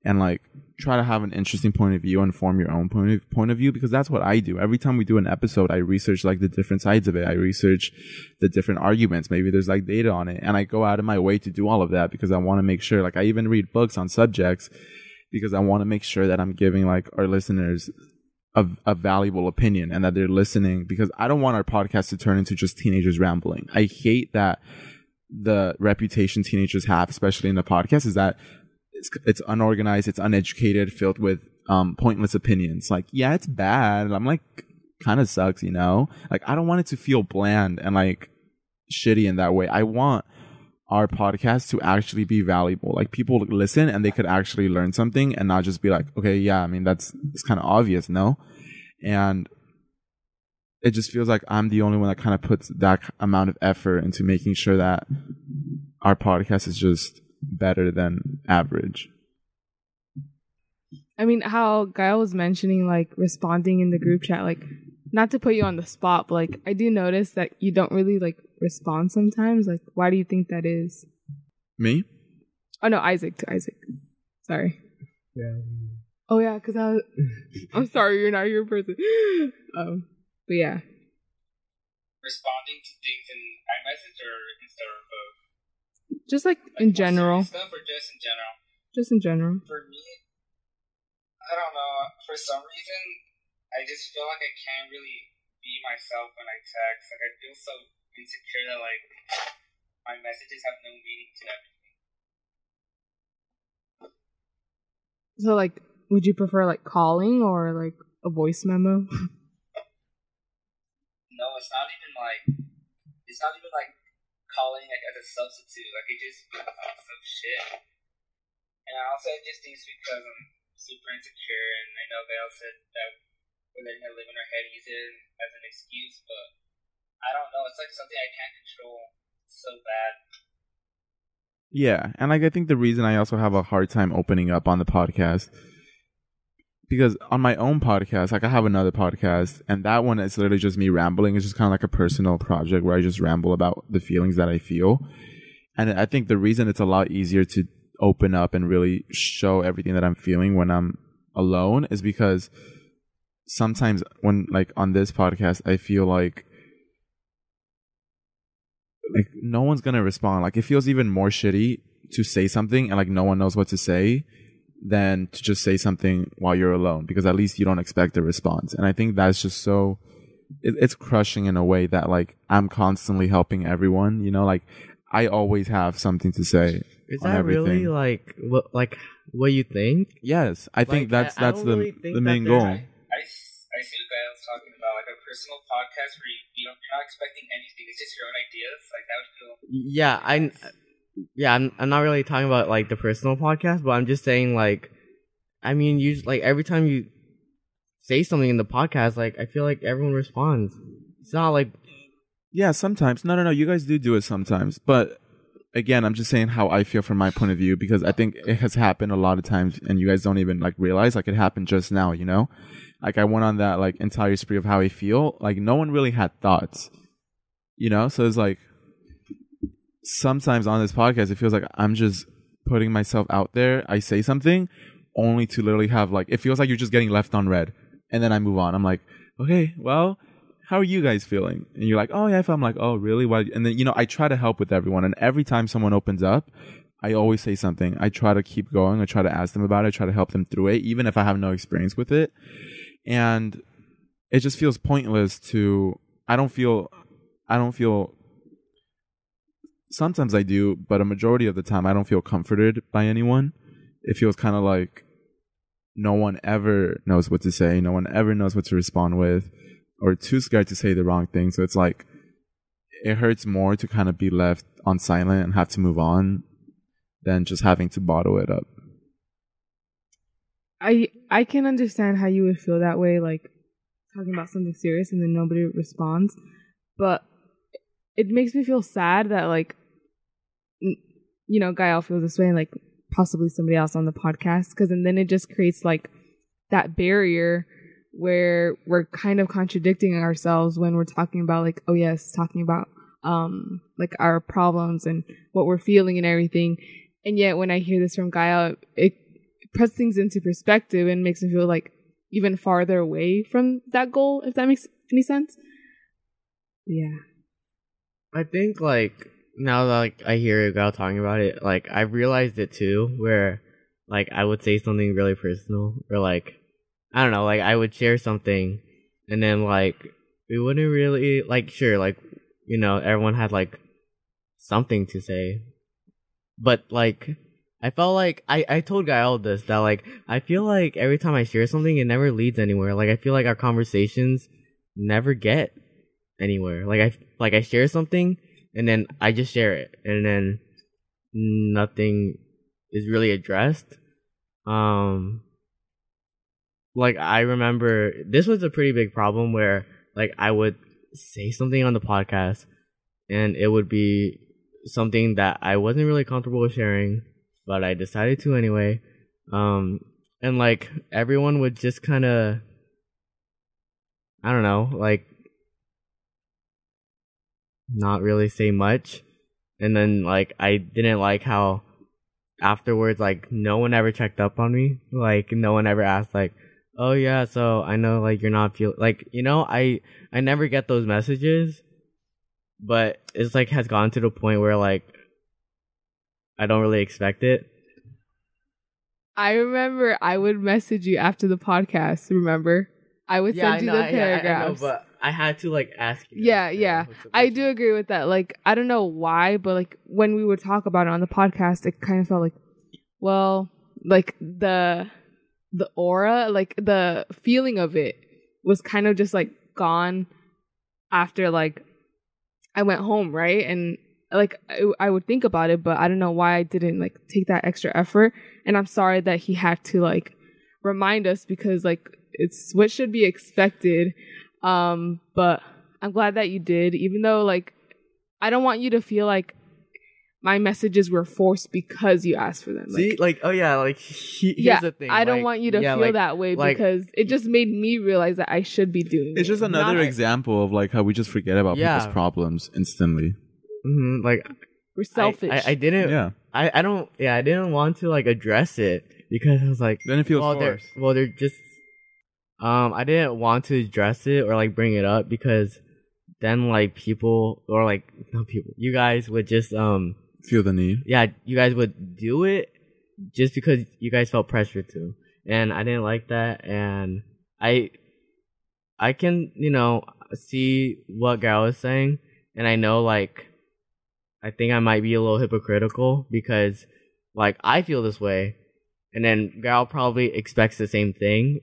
and like try to have an interesting point of view and form your own point of, point of view because that's what I do. Every time we do an episode, I research like the different sides of it. I research the different arguments. Maybe there's like data on it. And I go out of my way to do all of that because I want to make sure, like I even read books on subjects because I want to make sure that I'm giving like our listeners a, a valuable opinion and that they're listening because I don't want our podcast to turn into just teenagers rambling. I hate that the reputation teenagers have, especially in the podcast, is that it's, it's unorganized, it's uneducated, filled with um, pointless opinions. Like, yeah, it's bad. I'm like, kind of sucks, you know? Like, I don't want it to feel bland and like shitty in that way. I want our podcast to actually be valuable. Like, people listen and they could actually learn something and not just be like, okay, yeah, I mean, that's it's kind of obvious, no? And it just feels like I'm the only one that kind of puts that amount of effort into making sure that our podcast is just better than average. I mean, how Gael was mentioning like responding in the group chat, like not to put you on the spot, but like I do notice that you don't really like respond sometimes. Like, why do you think that is? Me? Oh no, Isaac to Isaac. Sorry. Yeah. Oh yeah, because I. Was, I'm sorry, you're not your person. Um, but yeah, Responding to things in iMessage or Insta or both? Just like in general, Stuff or just in general? just in general. For me, I don't know. For some reason, I just feel like I can't really be myself when I text. Like I feel so insecure that like my messages have no meaning to everything. So like, would you prefer like calling or like a voice memo? No, it's not even like it's not even like calling like as a substitute. Like it just some shit. And I also just think it's because I'm super insecure, and I know Val said that we're letting her live in her head, use it as an excuse, but I don't know. It's like something I can't control so bad. Yeah, and like I think the reason I also have a hard time opening up on the podcast because on my own podcast, like I have another podcast, and that one is literally just me rambling. It's just kind of like a personal project where I just ramble about the feelings that I feel. And I think the reason it's a lot easier to open up and really show everything that I'm feeling when I'm alone is because sometimes when like on this podcast, I feel like like no one's gonna respond. Like it feels even more shitty to say something and like no one knows what to say than to just say something while you're alone because at least you don't expect a response. And I think that's just so it, it's crushing in a way that like I'm constantly helping everyone. You know, like I always have something to say. Is that everything. really like what like what you think? Yes, I think that's I- I that's don't the really the that main there's- goal. I, s- I see what Gael's talking about, like a personal podcast where you, you don't, you're not expecting anything. It's just your own ideas. Like that would feel. Yeah, I yeah, I'm I'm not really talking about like the personal podcast, but I'm just saying like I mean, you like every time you say something in the podcast, like I feel like everyone responds. It's not like Yeah, sometimes. No, no, no. You guys do do it sometimes, but again, I'm just saying how I feel from my point of view because I think it has happened a lot of times, and you guys don't even like realize like it happened just now. You know, like I went on that like entire spree of how I feel. Like no one really had thoughts. You know, so it's like sometimes on this podcast, it feels like I'm just putting myself out there. I say something only to literally have like it feels like you're just getting left on read, and then I move on. I'm like, okay, well how are you guys feeling? And you're like, oh yeah, I'm like, oh really? Why? And then you know, I try to help with everyone, and every time someone opens up, I always say something. I try to keep going. I try to ask them about it. I try to help them through it, even if I have no experience with it. And it just feels pointless to. I don't feel. I don't feel. Sometimes I do, but a majority of the time, I don't feel comforted by anyone. It feels kind of like no one ever knows what to say. No one ever knows what to respond with or too scared to say the wrong thing. So it's like it hurts more to kind of be left on silent and have to move on than just having to bottle it up. I I can understand how you would feel that way, like talking about something serious and then nobody responds. But it makes me feel sad that like you know, Gael feels this way and like possibly somebody else on the podcast because and then it just creates like that barrier where we're kind of contradicting ourselves when we're talking about like oh yes talking about um like our problems and what we're feeling and everything. And yet when i hear this from Gael it puts things into perspective and makes me feel like even farther away from that goal if that makes any sense. Yeah. I think like now that like I hear Gael talking about it, like I realized it too, where like I would say something really personal, or like I don't know, like I would share something, and then like we wouldn't really like sure, like you know, everyone had like something to say, but like I felt like I I told Gael this that like I feel like every time I share something, it never leads anywhere. Like I feel like our conversations never get anywhere. Like I like I share something and then I just share it and then nothing is really addressed. Um like I remember this was a pretty big problem where like I would say something on the podcast and it would be something that I wasn't really comfortable with sharing, but I decided to anyway. Um and like everyone would just kind of I don't know, like not really say much. And then like I didn't like how afterwards like no one ever checked up on me. Like no one ever asked like, "Oh yeah, so I know like you're not feel like, you know, I I never get those messages." But it's like has gone to the point where like I don't really expect it. i remember i would message you after the podcast remember i would send you the paragraphs but I had to like ask. You Yeah, yeah. I do agree with that. Like, I don't know why, but like when we would talk about it on the podcast, it kind of felt like, well, like the the aura, like the feeling of it was kind of just like gone after like I went home, right? And like I, I would think about it, but I don't know why I didn't like take that extra effort. And I'm sorry that he had to like remind us because like it's what should be expected. Um, but I'm glad that you did, even though like I don't want you to feel like my messages were forced because you asked for them. Like, See, like, oh yeah, like he, here's yeah, the thing. I don't want you to yeah, feel like, that way like- because it just made me realize that I should be doing. It. It's it. just another Not- example of like how we just forget about Yeah. people's problems instantly. mhm, like We're selfish. I, I didn't. Yeah. I, I don't. Yeah, I didn't want to like address it because I was like, Then it feels well, they're forced. well, they're just. Um, I didn't want to address it or like bring it up because then like people or like not people, you guys would just um Feel the need. yeah, you guys would do it just because you guys felt pressure to. And I didn't like that and I I can, you know, see what Gael is saying and I know like I think I might be a little hypocritical because like I feel this way and then Gael probably expects the same thing.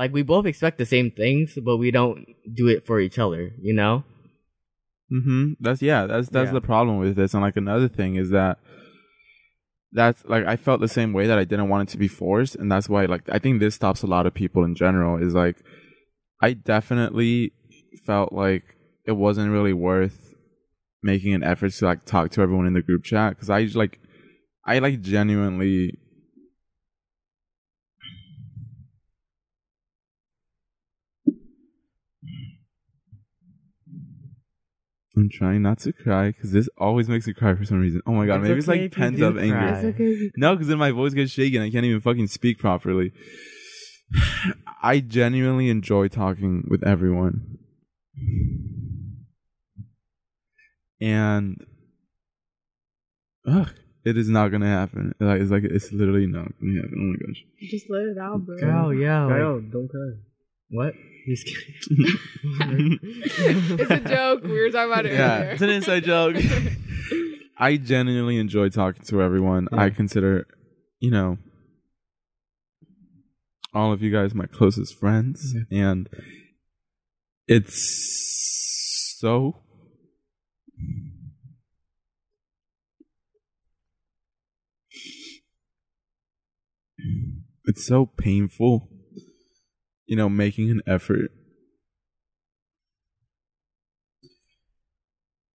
Like we both expect the same things, but we don't do it for each other, you know? Mm-hmm. That's yeah. That's that's Yeah. the problem with this. And like another thing is that that's like I felt the same way that I didn't want it to be forced, and that's why like I think this stops a lot of people in general. Is like I definitely felt like it wasn't really worth making an effort to like talk to everyone in the group chat because I like I like genuinely I'm trying not to cry because this always makes me cry for some reason. Oh my god, It's maybe it's like pent do up anger. It's okay. No, because then my voice gets shaken. I can't even fucking speak properly. I genuinely enjoy talking with everyone. And ugh, it is not gonna happen. Like it's like it's literally not gonna happen. Oh my gosh. Just let it out, bro. Gael, yeah. like- don't cry. What? He's kidding. it's a joke. We were talking about it yeah, earlier. it's an inside joke. I genuinely enjoy talking to everyone. I consider, you know, all of you guys my closest friends, and it's so. It's so painful, you know, making an effort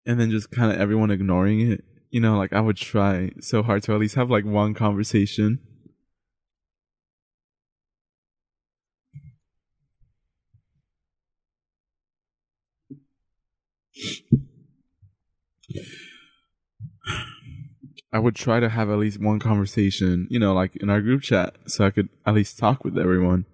and then just kind of everyone ignoring it. You know, like I would try so hard to at least have like one conversation. I would try to have at least one conversation, you know, like in our group chat, so I could at least talk with everyone.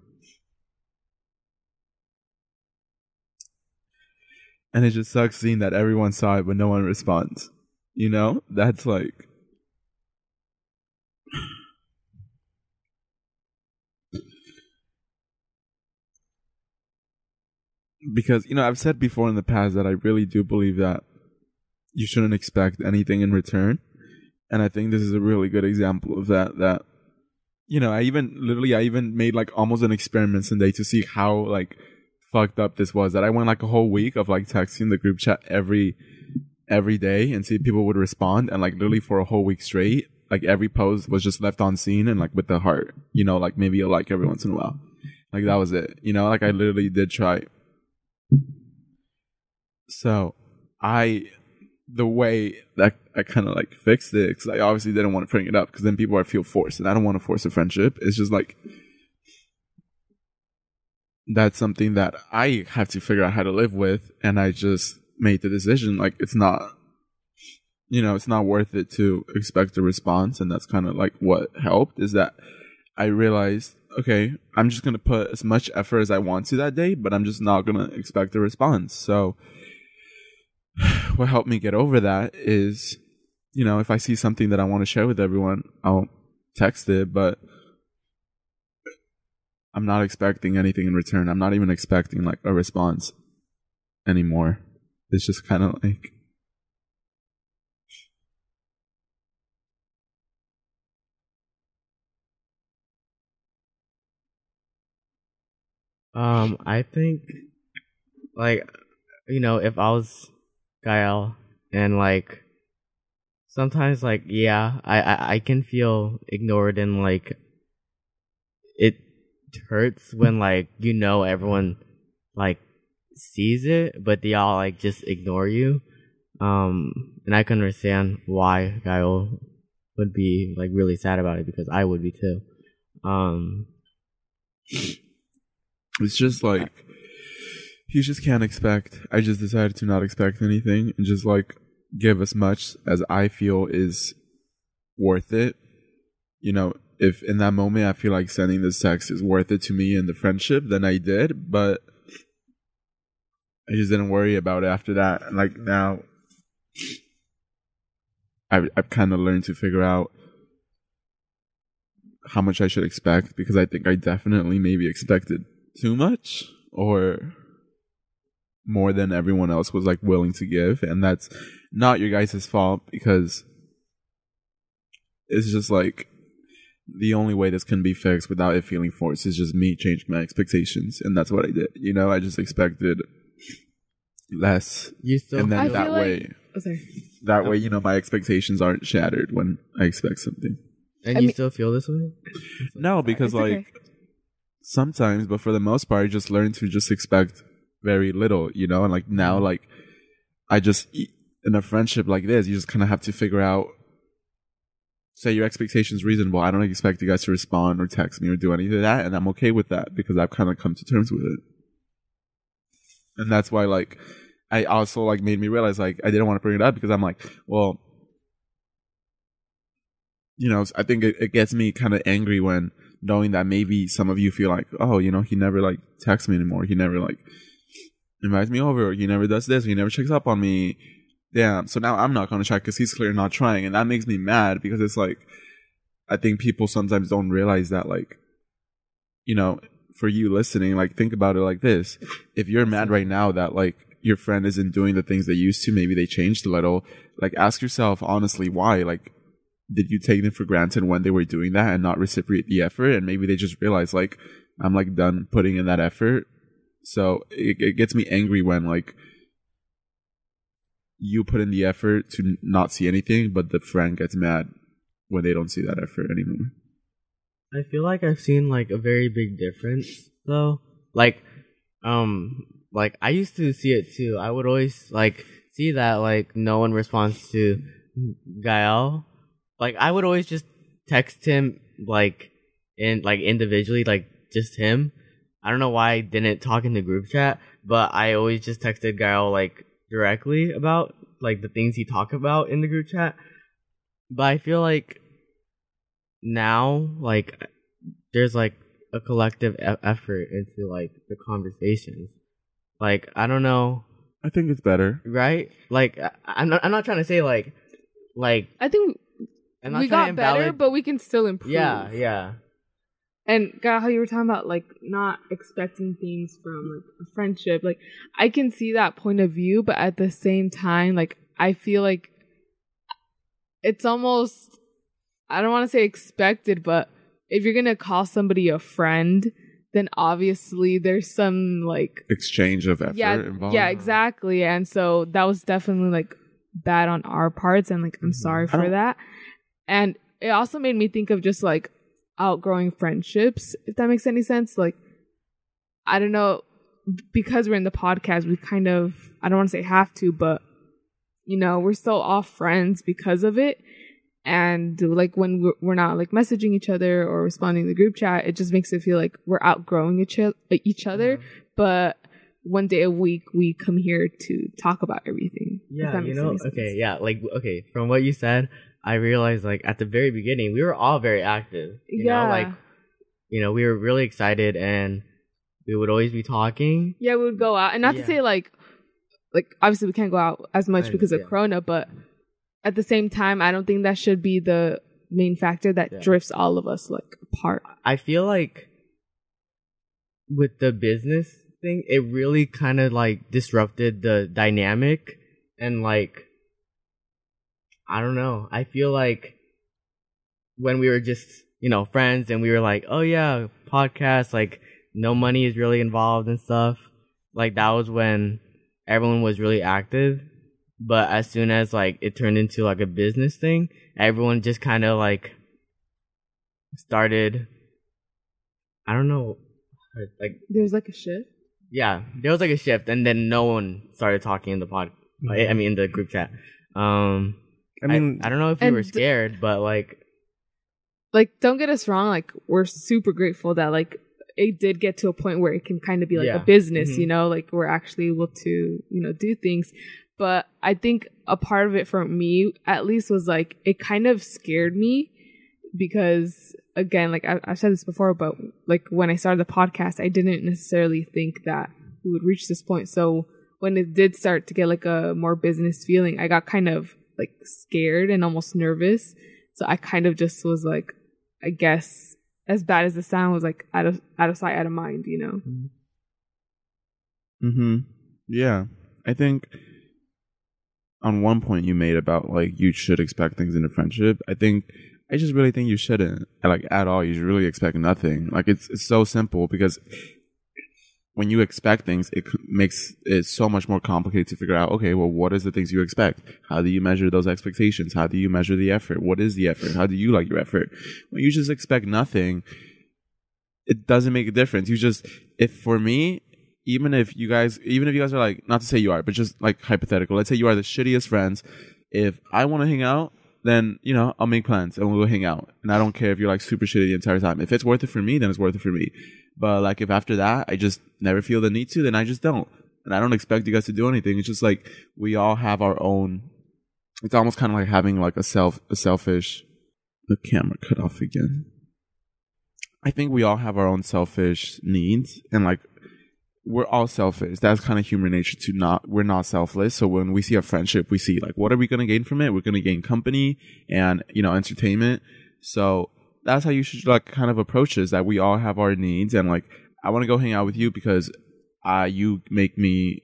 And it just sucks seeing that everyone saw it, but no one responds. You know, that's like. Because, you know, I've said before in the past that I really do believe that you shouldn't expect anything in return. And I think this is a really good example of that. That, you know, I even, literally, I even made like almost an experiment Sunday to see how, like, fucked up this was that I went like a whole week of like texting the group chat every every day and see if people would respond. And like literally for a whole week straight like every post was just left on seen and like with the heart you know like maybe a like every once in a while. Like that was it you know? Like I literally did try. So I the way that I kind of like fixed it because I obviously didn't want to bring it up because then people are feel forced and I don't want to force a friendship. It's just like that's something that I have to figure out how to live with. And I just made the decision like it's not, you know, it's not worth it to expect a response. And that's kind of like what helped is that I realized, okay, I'm just going to put as much effort as I want to that day, but I'm just not going to expect a response. So what helped me get over that is, you know, if I see something that I want to share with everyone, I'll text it, but I'm not expecting anything in return. I'm not even expecting like a response. anymore. It's just kind of like Um, I think, like, you know, if I was Gael and like, sometimes like, yeah, I I, I can feel ignored and like, it hurts when like you know everyone like sees it, but they all like just ignore you. Um, and I can understand why Gael would be like really sad about it because I would be too. Um, it's just like you just can't expect. I just decided to not expect anything and just like give as much as I feel is worth it. You know, if in that moment I feel like sending this text is worth it to me and the friendship, then I did. But I just didn't worry about it after that. Like now, I've I've kind of learned to figure out how much I should expect because I think I definitely maybe expected too much or more than everyone else was like willing to give and that's not your guys' fault because it's just like the only way this can be fixed without it feeling forced is just me changing my expectations and that's what I did. You know, I just expected less you still and then I that feel like- way Oh, sorry. that way, you know, my expectations aren't shattered when I expect something. and I you mean- still feel this way. No, because It's like okay. sometimes, but for the most part, I just learn to just expect very little, you know. And like now, Mm-hmm. like I just in a friendship like this, you just kind of have to figure out. Say your expectations reasonable. I don't expect you guys to respond or text me or do any of that, and I'm okay with that because I've kind of come to terms with it. And that's why, like, I also like made me realize like I didn't want to bring it up because I'm like, well, you know, I think it, it gets me kind of angry when knowing that maybe some of you feel like, oh, you know, he never like texts me anymore. He never like invites me over. He never does this. He never checks up on me. Damn. So now I'm not going to check because he's clearly not trying. And that makes me mad because it's like, I think people sometimes don't realize that, like, you know, for you listening, like, think about it like this. If you're mad right now that, like, your friend isn't doing the things they used to, maybe they changed a little, like, ask yourself honestly why. Like, did you take them for granted when they were doing that and not reciprocate the effort? And maybe they just realized, like, I'm like done putting in that effort. So it, it gets me angry when like you put in the effort to not see anything, but the friend gets mad when they don't see that effort anymore. I feel like I've seen like a very big difference though. Like, um, like I used to see it too. I would always like see that like no one responds to Gael. Like I would always just text him like in like individually, like just him. I don't know why I didn't talk in the group chat, but I always just texted Gael like directly about like the things he talked about in the group chat. But I feel like now like there's like a collective e- effort into like the conversations. Like I don't know, I think it's better. right? Like I, I'm not I'm not trying to say like like I think I'm not we trying to got better, but we can still improve. yeah, yeah. And God, how you were talking about like not expecting things from like a friendship. Like I can see that point of view, but at the same time, like I feel like it's almost I don't want to say expected, but if you're gonna call somebody a friend, then obviously there's some like Exchange of effort yeah, involved. yeah, exactly. And so that was definitely like bad on our parts, and like I'm sorry Mm-hmm. I for that. And it also made me think of just like outgrowing friendships, if that makes any sense. Like, I don't know, because we're in the podcast, we kind of I don't want to say have to, but you know, we're still all friends because of it. And like when we're, not like messaging each other or responding to the group chat, it just makes it feel like we're outgrowing each, each other Mm-hmm. but one day a week we come here to talk about everything. Yeah, you know, okay, yeah, like okay, from what you said, I realized like at the very beginning we were all very active. You yeah, know, like you know, we were really excited and we would always be talking. yeah, we would go out, and not Yeah. to say like, like obviously we can't go out as much I know, because of yeah. Corona, but at the same time, I don't think that should be the main factor that Yeah. drifts all of us like apart. I feel like with the business thing, it really kind of like disrupted the dynamic and like I don't know. I feel like when we were just, you know, friends and we were like, "Oh yeah, podcast like no money is really involved and stuff." Like that was when everyone was really active. But as soon as like it turned into like a business thing, everyone just kind of like started I don't know like There's like a shift. yeah, there was like a shift, and then no one started talking in the pod. I mean, in the group chat. Um, I mean, I, don't know if we were scared, but like, Like, don't get us wrong. Like, we're super grateful that like it did get to a point where it can kind of be like Yeah. a business. Mhm. You know, like we're actually able to you know do things. But I think a part of it for me, at least, was like it kind of scared me because again, like I, I've said this before, but like when I started the podcast, I didn't necessarily think that we would reach this point. So when it did start to get like a more business feeling, I got kind of like scared and almost nervous. So I kind of just was like, I guess as bad as the sound was like out of out of sight, out of mind, you know. Mm-hmm. Yeah. I think on one point you made about like you should expect things in a friendship, I think I just really think you shouldn't. Like at all. You should really expect nothing. Like it's it's so simple because when you expect things, it makes it so much more complicated to figure out, okay, well, what is the things you expect? How do you measure those expectations? How do you measure the effort? What is the effort? How do you like your effort? When you just expect nothing, it doesn't make a difference. You just, if for me, even if you guys, even if you guys are like, not to say you are, but just like hypothetical, let's say you are the shittiest friends. If I want to hang out, then, you know, I'll make plans and we'll go hang out. And I don't care if you're like super shitty the entire time. If it's worth it for me, then it's worth it for me. But like if after that, I just never feel the need to, then I just don't. And I don't expect you guys to do anything. It's just like we all have our own, it's almost kind of like having like a self, a selfish, the camera cut off again. I think we all have our own selfish needs and like we're all selfish. That's kind of human nature to not we're not selfless. So when we see a friendship, we see like what are we gonna gain from it? We're gonna gain company and you know entertainment. So that's how you should like kind of approach this. That we all have our needs and like I want to go hang out with you because uh you make me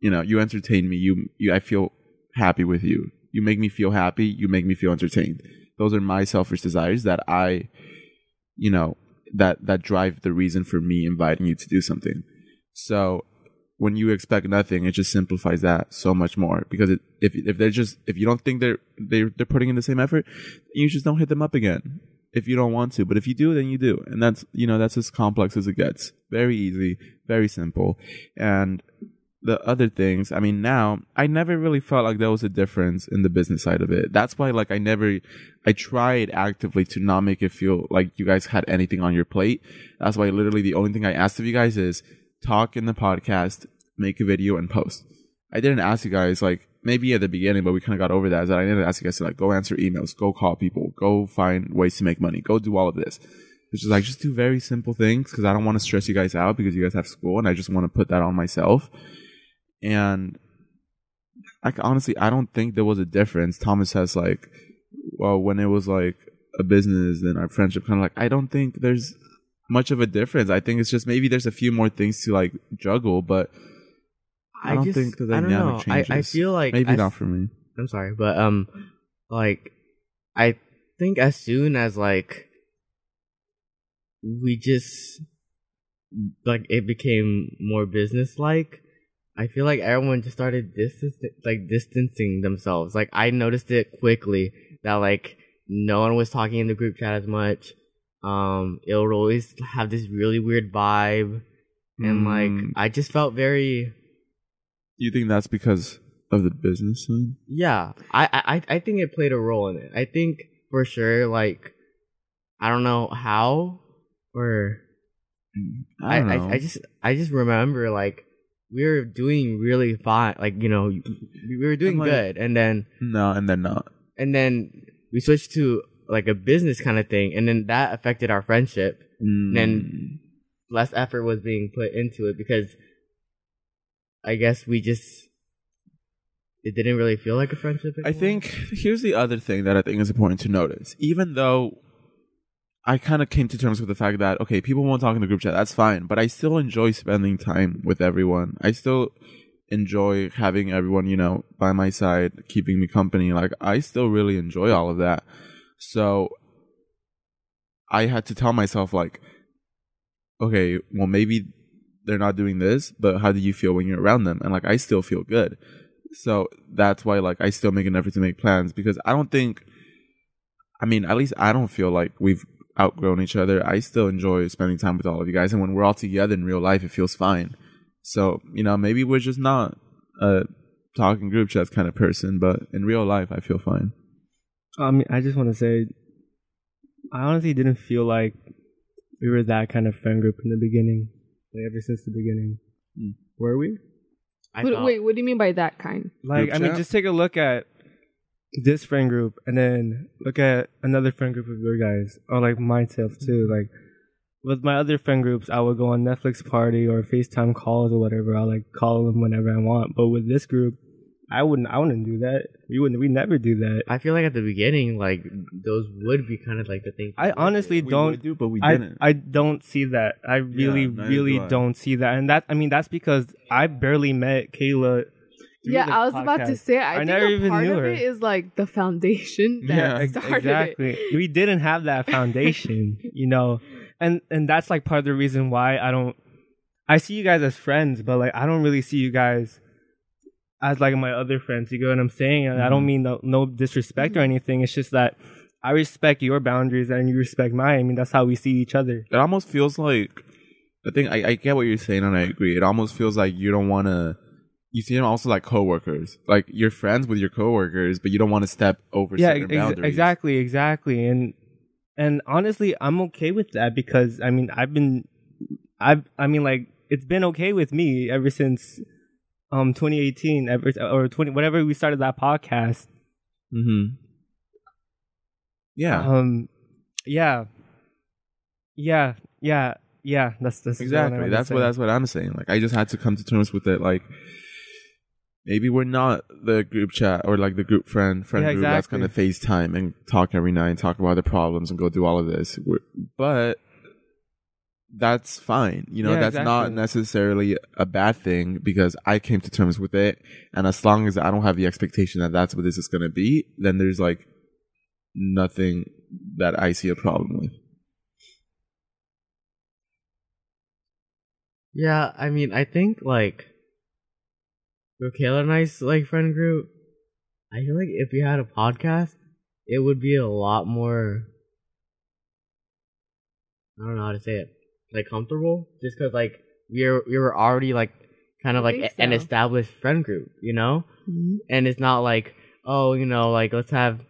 you know you entertain me. You you I feel happy with you. You make me feel happy. You make me feel entertained. Those are my selfish desires that I you know that that drive the reason for me inviting you to do something. So when you expect nothing, it just simplifies that so much more. Because it, if if they're just if you don't think they're they're they're putting in the same effort, you just don't hit them up again. If you don't want to, but if you do, then you do, and that's you know that's as complex as it gets. Very easy, very simple, and the other things i mean now i never really felt like there was a difference in the business side of it. That's why like i never i tried actively to not make it feel like you guys had anything on your plate. That's why literally the only thing i asked of you guys is talk in the podcast make a video and post. I didn't ask you guys like maybe at the beginning but we kind of got over that is that i didn't ask you guys to like go answer emails go call people go find ways to make money go do all of this. It's just like just do very simple things because i don't want to stress you guys out because you guys have school and i just want to put that on myself. And like honestly i don't think there was a difference. Thomas has like well when it was like a business then our friendship kind of like i don't think there's much of a difference. I think it's just maybe there's a few more things to like juggle but i, don't just, think the I don't know. changes I, I feel like maybe as- not for me I'm sorry, but um, like I think as soon as like we just like it became more business like, I feel like everyone just started distance like distancing themselves. Like I noticed it quickly that like no one was talking in the group chat as much. Um, it would always have this really weird vibe, and like Mm. I just felt very do you think that's because of the business side Yeah, I, I I think it played a role in it. I think for sure, like I don't know how or i I I, I, just I just remember like we were doing really fine. Like you know we were doing like- good, and then no and then not and then we switched to like a business kind of thing, and then that affected our friendship. Mm. Then less effort was being put into it because I guess we just it didn't really feel like a friendship. I think here's the other thing that I think is important to notice. Even though I kind of came to terms with the fact that okay, people won't talk in the group chat. That's fine, but I still enjoy spending time with everyone. I still enjoy having everyone, you know, by my side, keeping me company. Like I still really enjoy all of that. So I had to tell myself like, okay, well maybe they're not doing this, but how do you feel when you're around them? And like I still feel good. So that's why like I still make an effort to make plans because I don't think I mean, at least I don't feel like we've outgrown each other. I still enjoy spending time with all of you guys and when we're all together in real life it feels fine. So, you know, maybe we're just not a talking group chat kind of person, but in real life I feel fine. I mean, I just want to say, I honestly didn't feel like we were that kind of friend group in the beginning, like ever since the beginning. Mm. Were we? I What- thought- wait, what do you mean by that kind? Like, Group I mean, chat? just take a look at this friend group, and then look at another friend group of your guys, or like myself too. Like with my other friend groups, I would go on Netflix party or FaceTime calls or whatever. I like call them whenever I want. But with this group, I wouldn't. I wouldn't do that. We wouldn't. We never do that. I feel like at the beginning, like those would be kind of like the thing. I honestly We don't. would do, but we I, didn't. I don't see that. I really, neither really do I. don't see that. And that I mean that's because I barely met Kayla. Yeah, I was about to say. I, I think never a even part knew of her. it is like the foundation that Yeah, started exactly. it. We didn't have that foundation, you know, and and that's like part of the reason why I don't. I see you guys as friends, but like I don't really see you guys as like my other friends. You get what I'm saying? And I don't Mhm. mean no, no disrespect or anything. It's just that I respect your boundaries and you respect mine. I mean that's how we see each other. it almost feels like I think I, I get what you're saying and I agree. It almost feels like you don't want to. You see them also like coworkers, like you're friends with your coworkers, but you don't want to step over yeah certain ex- boundaries. exactly exactly and and honestly i'm okay with that because i mean i've been i've i mean like it's been okay with me ever since um 2018 ever or 20 whatever we started that podcast Mm-hmm. Yeah, um yeah yeah yeah yeah that's that's exactly. That's what that's what I'm saying. Like I just had to come to terms with it. Like maybe we're not the group chat or like the group friend friend Yeah, group that's exactly. gonna FaceTime and talk every night and talk about the problems and go do all of this. We're, but that's fine. You know, Yeah, that's not necessarily a bad thing because I came to terms with it. And as long as I don't have the expectation that that's what this is gonna be, then there's like nothing that I see a problem with. Yeah, I mean, I think like with Kayla and I's like friend group, I feel like if we had a podcast, it would be a lot more. I don't know how to say it, like comfortable, just because like we are we were already like kind of like think a- an established friend group, you know, Mhm. and it's not like oh you know like let's have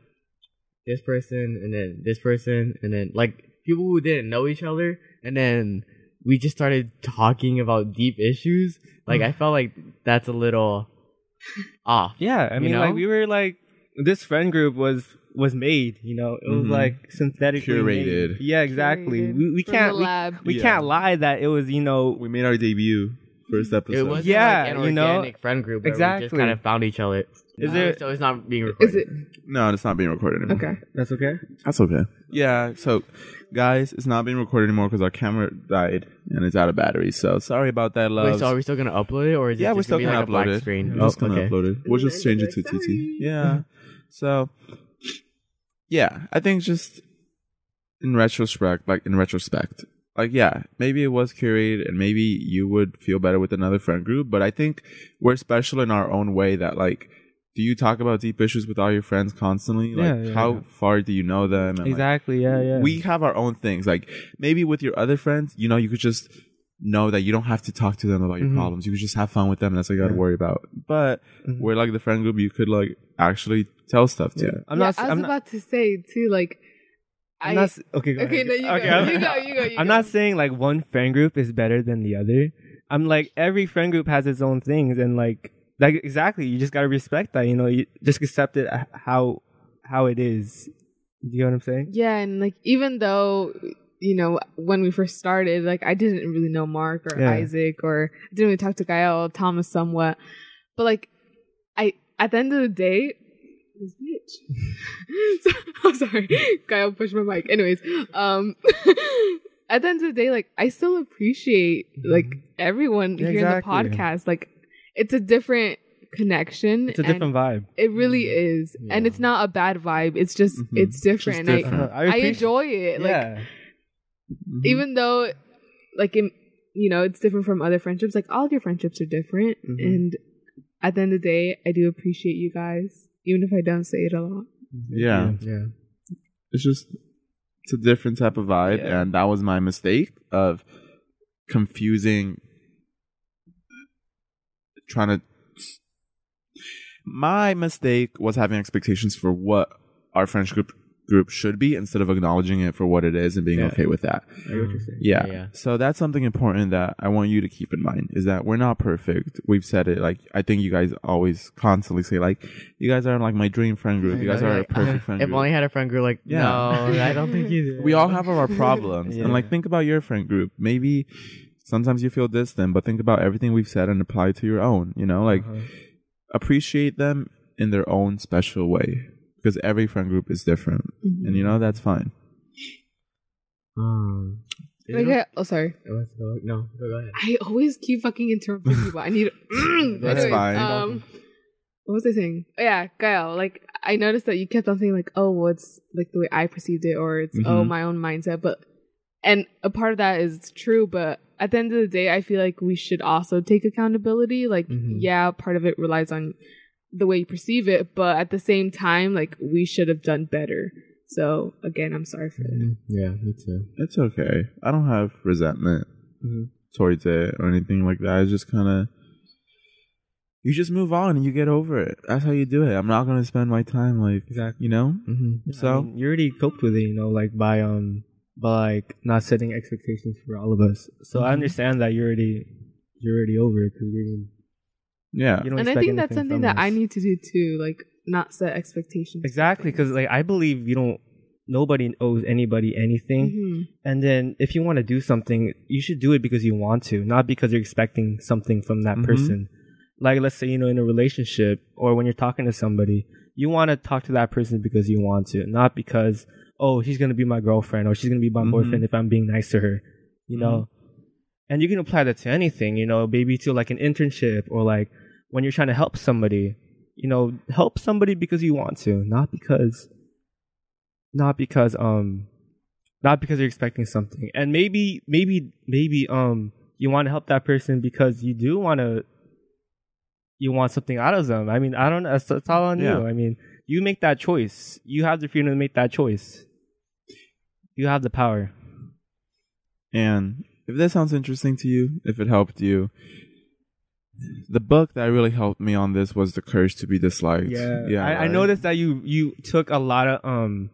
this person and then this person and then like people who didn't know each other and then we just started talking about deep issues. Like i felt like that's a little off yeah i You mean like we were like this friend group was was made you know it was Mhm. like synthetically made. Curated. yeah exactly Curated we, we from can't the we, we Yeah. can't lie that it was you know We made our debut first episode. it was Yeah, like an you know? organic friend group where we Exactly. just kind of found each other Is Uh, there- so it's not being recorded Is it No, it's not being recorded anymore. okay? that's okay That's okay. Yeah, so guys, it's not being recorded anymore because our camera died and it's out of battery. So sorry about that, love. Wait, so are we still gonna upload it or is it yeah, we're still gonna, gonna be like upload a black it. screen We're just oh, gonna okay. upload it. We'll just change it to TT. Yeah. So yeah, I think just in retrospect, like in retrospect, like yeah, maybe it was curated and maybe you would feel better with another friend group, but I think we're special in our own way that like do you talk about deep issues with all your friends constantly? Like Yeah, yeah, how yeah. far do you know them? And, like, exactly yeah yeah we have our own things. Like maybe with your other friends, you know, you could just know that you don't have to talk to them about your Mhm. problems. You could just have fun with them. And that's what you got to worry about. But Mhm. we're like the friend group you could like actually tell stuff to. yeah i'm yeah, not I was i'm not about to say too. Like, I'm not okay go okay, ahead. no, you Okay, go. I'm- You go. You go. You I'm go. not saying like one friend group is better than the other. I'm like every friend group has its own things, and like like exactly, you just gotta respect that. You know, you just accept it uh, how how it is. Do you know what I'm saying? Yeah, and like even though you know when we first started, like I didn't really know Mark or Yeah. Isaac or I didn't really talk to Gael, Thomas somewhat, but like I at the end of the day, this bitch. so, I'm sorry, Kyle pushed my mic. Anyways, um, at the end of the day, like I still appreciate like everyone Yeah, here exactly. in the podcast. Like it's a different connection. It's a different vibe. It really is, and it's not a bad vibe. It's just Mhm. it's different. Just and I- different. Uh, I, appreciate- enjoy it. Like yeah. Mhm. even though like in, you know it's different from other friendships like all of your friendships are different Mhm. and at the end of the day i do appreciate you guys even if i don't say it a lot yeah. Yeah. it's just it's a different type of vibe Yeah. and that was my mistake of confusing trying to my mistake was having expectations for what our friendship group, group should be instead of acknowledging it for what it is and being Yeah. okay with that I what you're saying. yeah. Yeah. So that's something important that I want you to keep in mind is that we're not perfect. We've said it. Like I think you guys always constantly say like you guys are like my dream friend group. You guys are a Like, perfect friend If group. If only had a friend group like, Yeah. no, I don't think you do. we all have our problems. Yeah. And like think about your friend group. Maybe sometimes you feel distant, but think about everything we've said and apply it to your own, you know? Like Uh-huh. appreciate them in their own special way because every friend group is different. And you know that's fine. Um, like I, oh sorry okay? No, go go ahead. i always keep fucking interrupting people i need That's Anyways, fine. um what was i saying oh yeah Kyle, like i noticed that you kept on saying like oh well it's like the way i perceived it or it's oh Mhm. my own mindset but and a part of that is true but at the end of the day i feel like we should also take accountability like Mhm. yeah part of it relies on the way you perceive it but at the same time like we should have done better so again i'm sorry for that Mm, Yeah, me too. It's okay. I don't have resentment Mhm. towards it or anything like that. It's just kind of you just move on and you get over it. That's how you do it. I'm not gonna spend my time like Exactly. you know. Mm-hmm. So I mean, you already coped with it, you know, like by um by like not setting expectations for all of us. So I Mhm. understand that you're already you're already over it because you yeah, you don't and i think that's something from that i need to do too like not set expectations exactly because like I believe you don't nobody owes anybody anything, Mhm. and then if you want to do something, you should do it because you want to, not because you're expecting something from that Mhm. person. Like let's say you know in a relationship or when you're talking to somebody, you want to talk to that person because you want to, not because oh she's gonna be my girlfriend or she's gonna be my Mhm. boyfriend if I'm being nice to her, you know. And you can apply that to anything, you know, maybe to like an internship or like when you're trying to help somebody, you know, help somebody because you want to, not because not because um not because you're expecting something. And maybe maybe maybe um you want to help that person because you do want to you want something out of them. I mean, I don't know. It's, it's all on Yeah. you. I mean, you make that choice. You have the freedom to make that choice. You have the power. And if this sounds interesting to you, if it helped you, the book that really helped me on this was The Courage to Be Disliked. yeah. I, I right? noticed that you you took a lot of um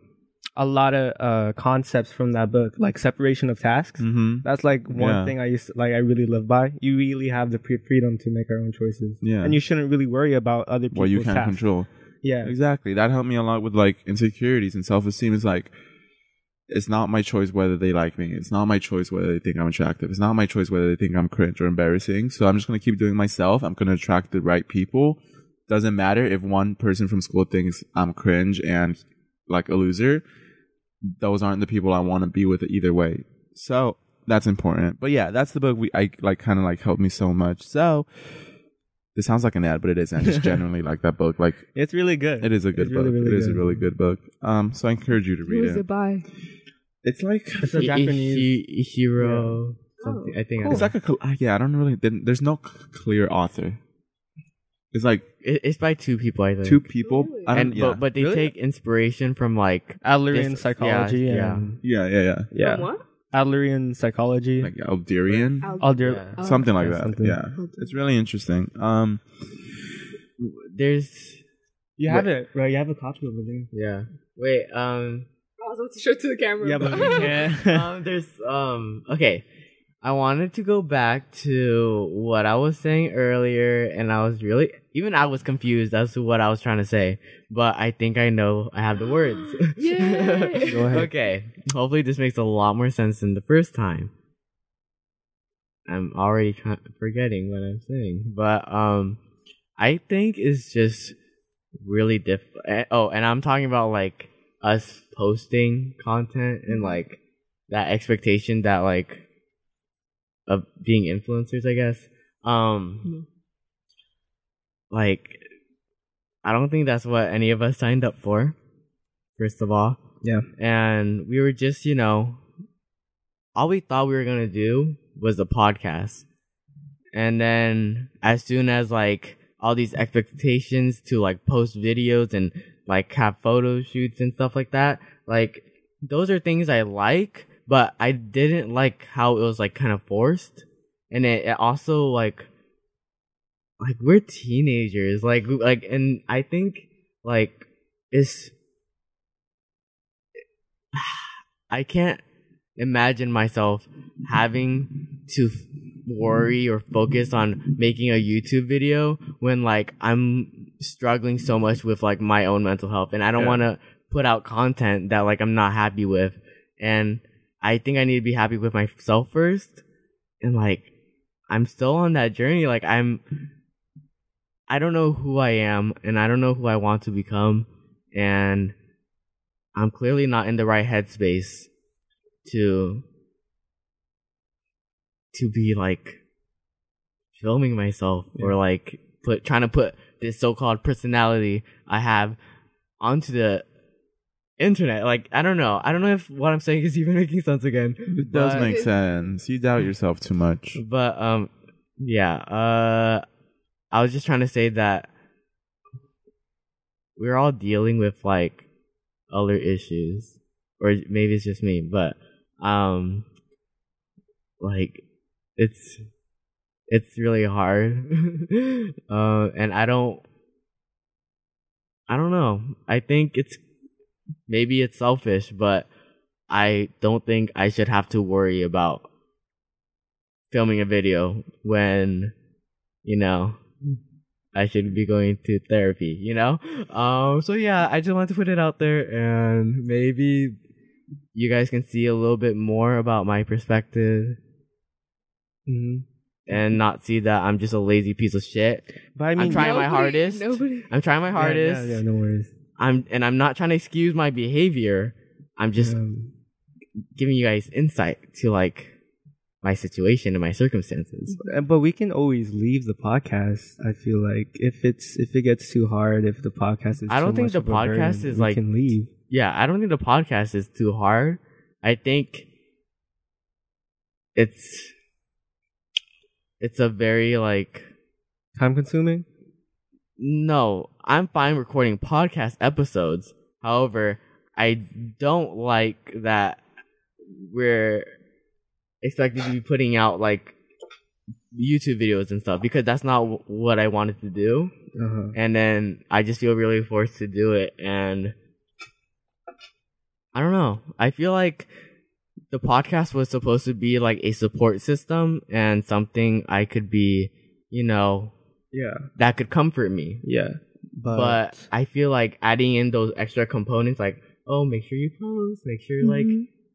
a lot of uh concepts from that book, like separation of tasks. Mhm. That's like one Yeah. thing I used to, like I really live by. You really have the pre- freedom to make our own choices. Yeah. And you shouldn't really worry about other people's What you can't tasks. control. Yeah. Exactly. That helped me a lot with like insecurities and self esteem. Is like, it's not my choice whether they like me. It's not my choice whether they think I'm attractive. It's not my choice whether they think I'm cringe or embarrassing. So I'm just gonna keep doing myself. I'm gonna attract the right people. Doesn't matter if one person from school thinks I'm cringe and like a loser. Those aren't the people I want to be with either way. So that's important. But yeah, that's the book we I like kind of like helped me so much. So this sounds like an ad, but it isn't. I just genuinely like that book. Like It's really good. it is a good It's book. really, really it is a really good book. Um, so I encourage you to Who read is it. it by? It's like It's a Japanese. hero. Ishiro. Something. I think. cool. it's like a cl- yeah. I don't really. There's no c- clear author. It's like It, it's by two people. I think. two people. Really? I don't, and yeah. but but they Really? take inspiration from like Adlerian This- psychology. yeah, yeah. and, yeah, yeah, yeah. yeah. From what? Adlerian psychology. Like Alderian, Al- Alder- Yeah. Oh. something like Yeah, that. something. Yeah, it's really interesting. Um, there's You have it, right? You have a copy over there. yeah. Wait. Um. I was about to show it to the camera. Yeah, but we can't. um, there's um okay. I wanted to go back to what I was saying earlier, and I was really even I was confused as to what I was trying to say, but I think I know I have the words. Yay! Go ahead. Okay, hopefully this makes a lot more sense than the first time. I'm already try- forgetting what I'm saying, but um, I think it's just really diff. eh, Oh, and I'm talking about like us posting content and like that expectation that like of being influencers, I guess. Um, like I don't think that's what any of us signed up for. First of all, Yeah. and we were just you know all we thought we were gonna do was a podcast and then as soon as like all these expectations to like post videos and like have photo shoots and stuff like that. Like those are things i like but i didn't like how it was like kind of forced. And it, it also like like we're teenagers like like and i think like it's I can't imagine myself having to worry or focus on making a YouTube video when like I'm struggling so much with like my own mental health and I don't Yeah. want to put out content that like I'm not happy with and I think I need to be happy with myself first and like I'm still on that journey like I'm I don't know who I am and I don't know who I want to become and I'm clearly not in the right headspace to to be like filming myself or like put trying to put this so-called personality I have onto the internet. Like I don't know. I don't know if what I'm saying is even making sense again. It does make sense. You doubt yourself too much. but um yeah, uh I was just trying to say that we're all dealing with like other issues or maybe it's just me, but um like it's it's really hard. uh and I don't I don't know. I think it's maybe it's selfish, but I don't think I should have to worry about filming a video when you know I should be going to therapy, you know? Um so yeah, I just wanted to put it out there and maybe you guys can see a little bit more about my perspective Mhm. and not see that I'm just a lazy piece of shit. But I mean, trying my hardest. Nobody. I'm trying my hardest. Yeah, yeah, no worries. I'm and I'm not trying to excuse my behavior. I'm just Um, giving you guys insight to like my situation and my circumstances. But we can always leave the podcast. I feel like if it's if it gets too hard, if the podcast is I don't think the podcast burden, is, like- can leave. Yeah, I don't think the podcast is too hard. I think it's it's a very like Time consuming. no, I'm fine recording podcast episodes. However, I don't like that we're expected to be putting out like YouTube videos and stuff because that's not w- what I wanted to do. Uh-huh. And then I just feel really forced to do it and I don't know. I feel like the podcast was supposed to be like a support system and something I could be, you know, Yeah, that could comfort me yeah. But, but I feel like adding in those extra components, like oh, make sure you post, make sure like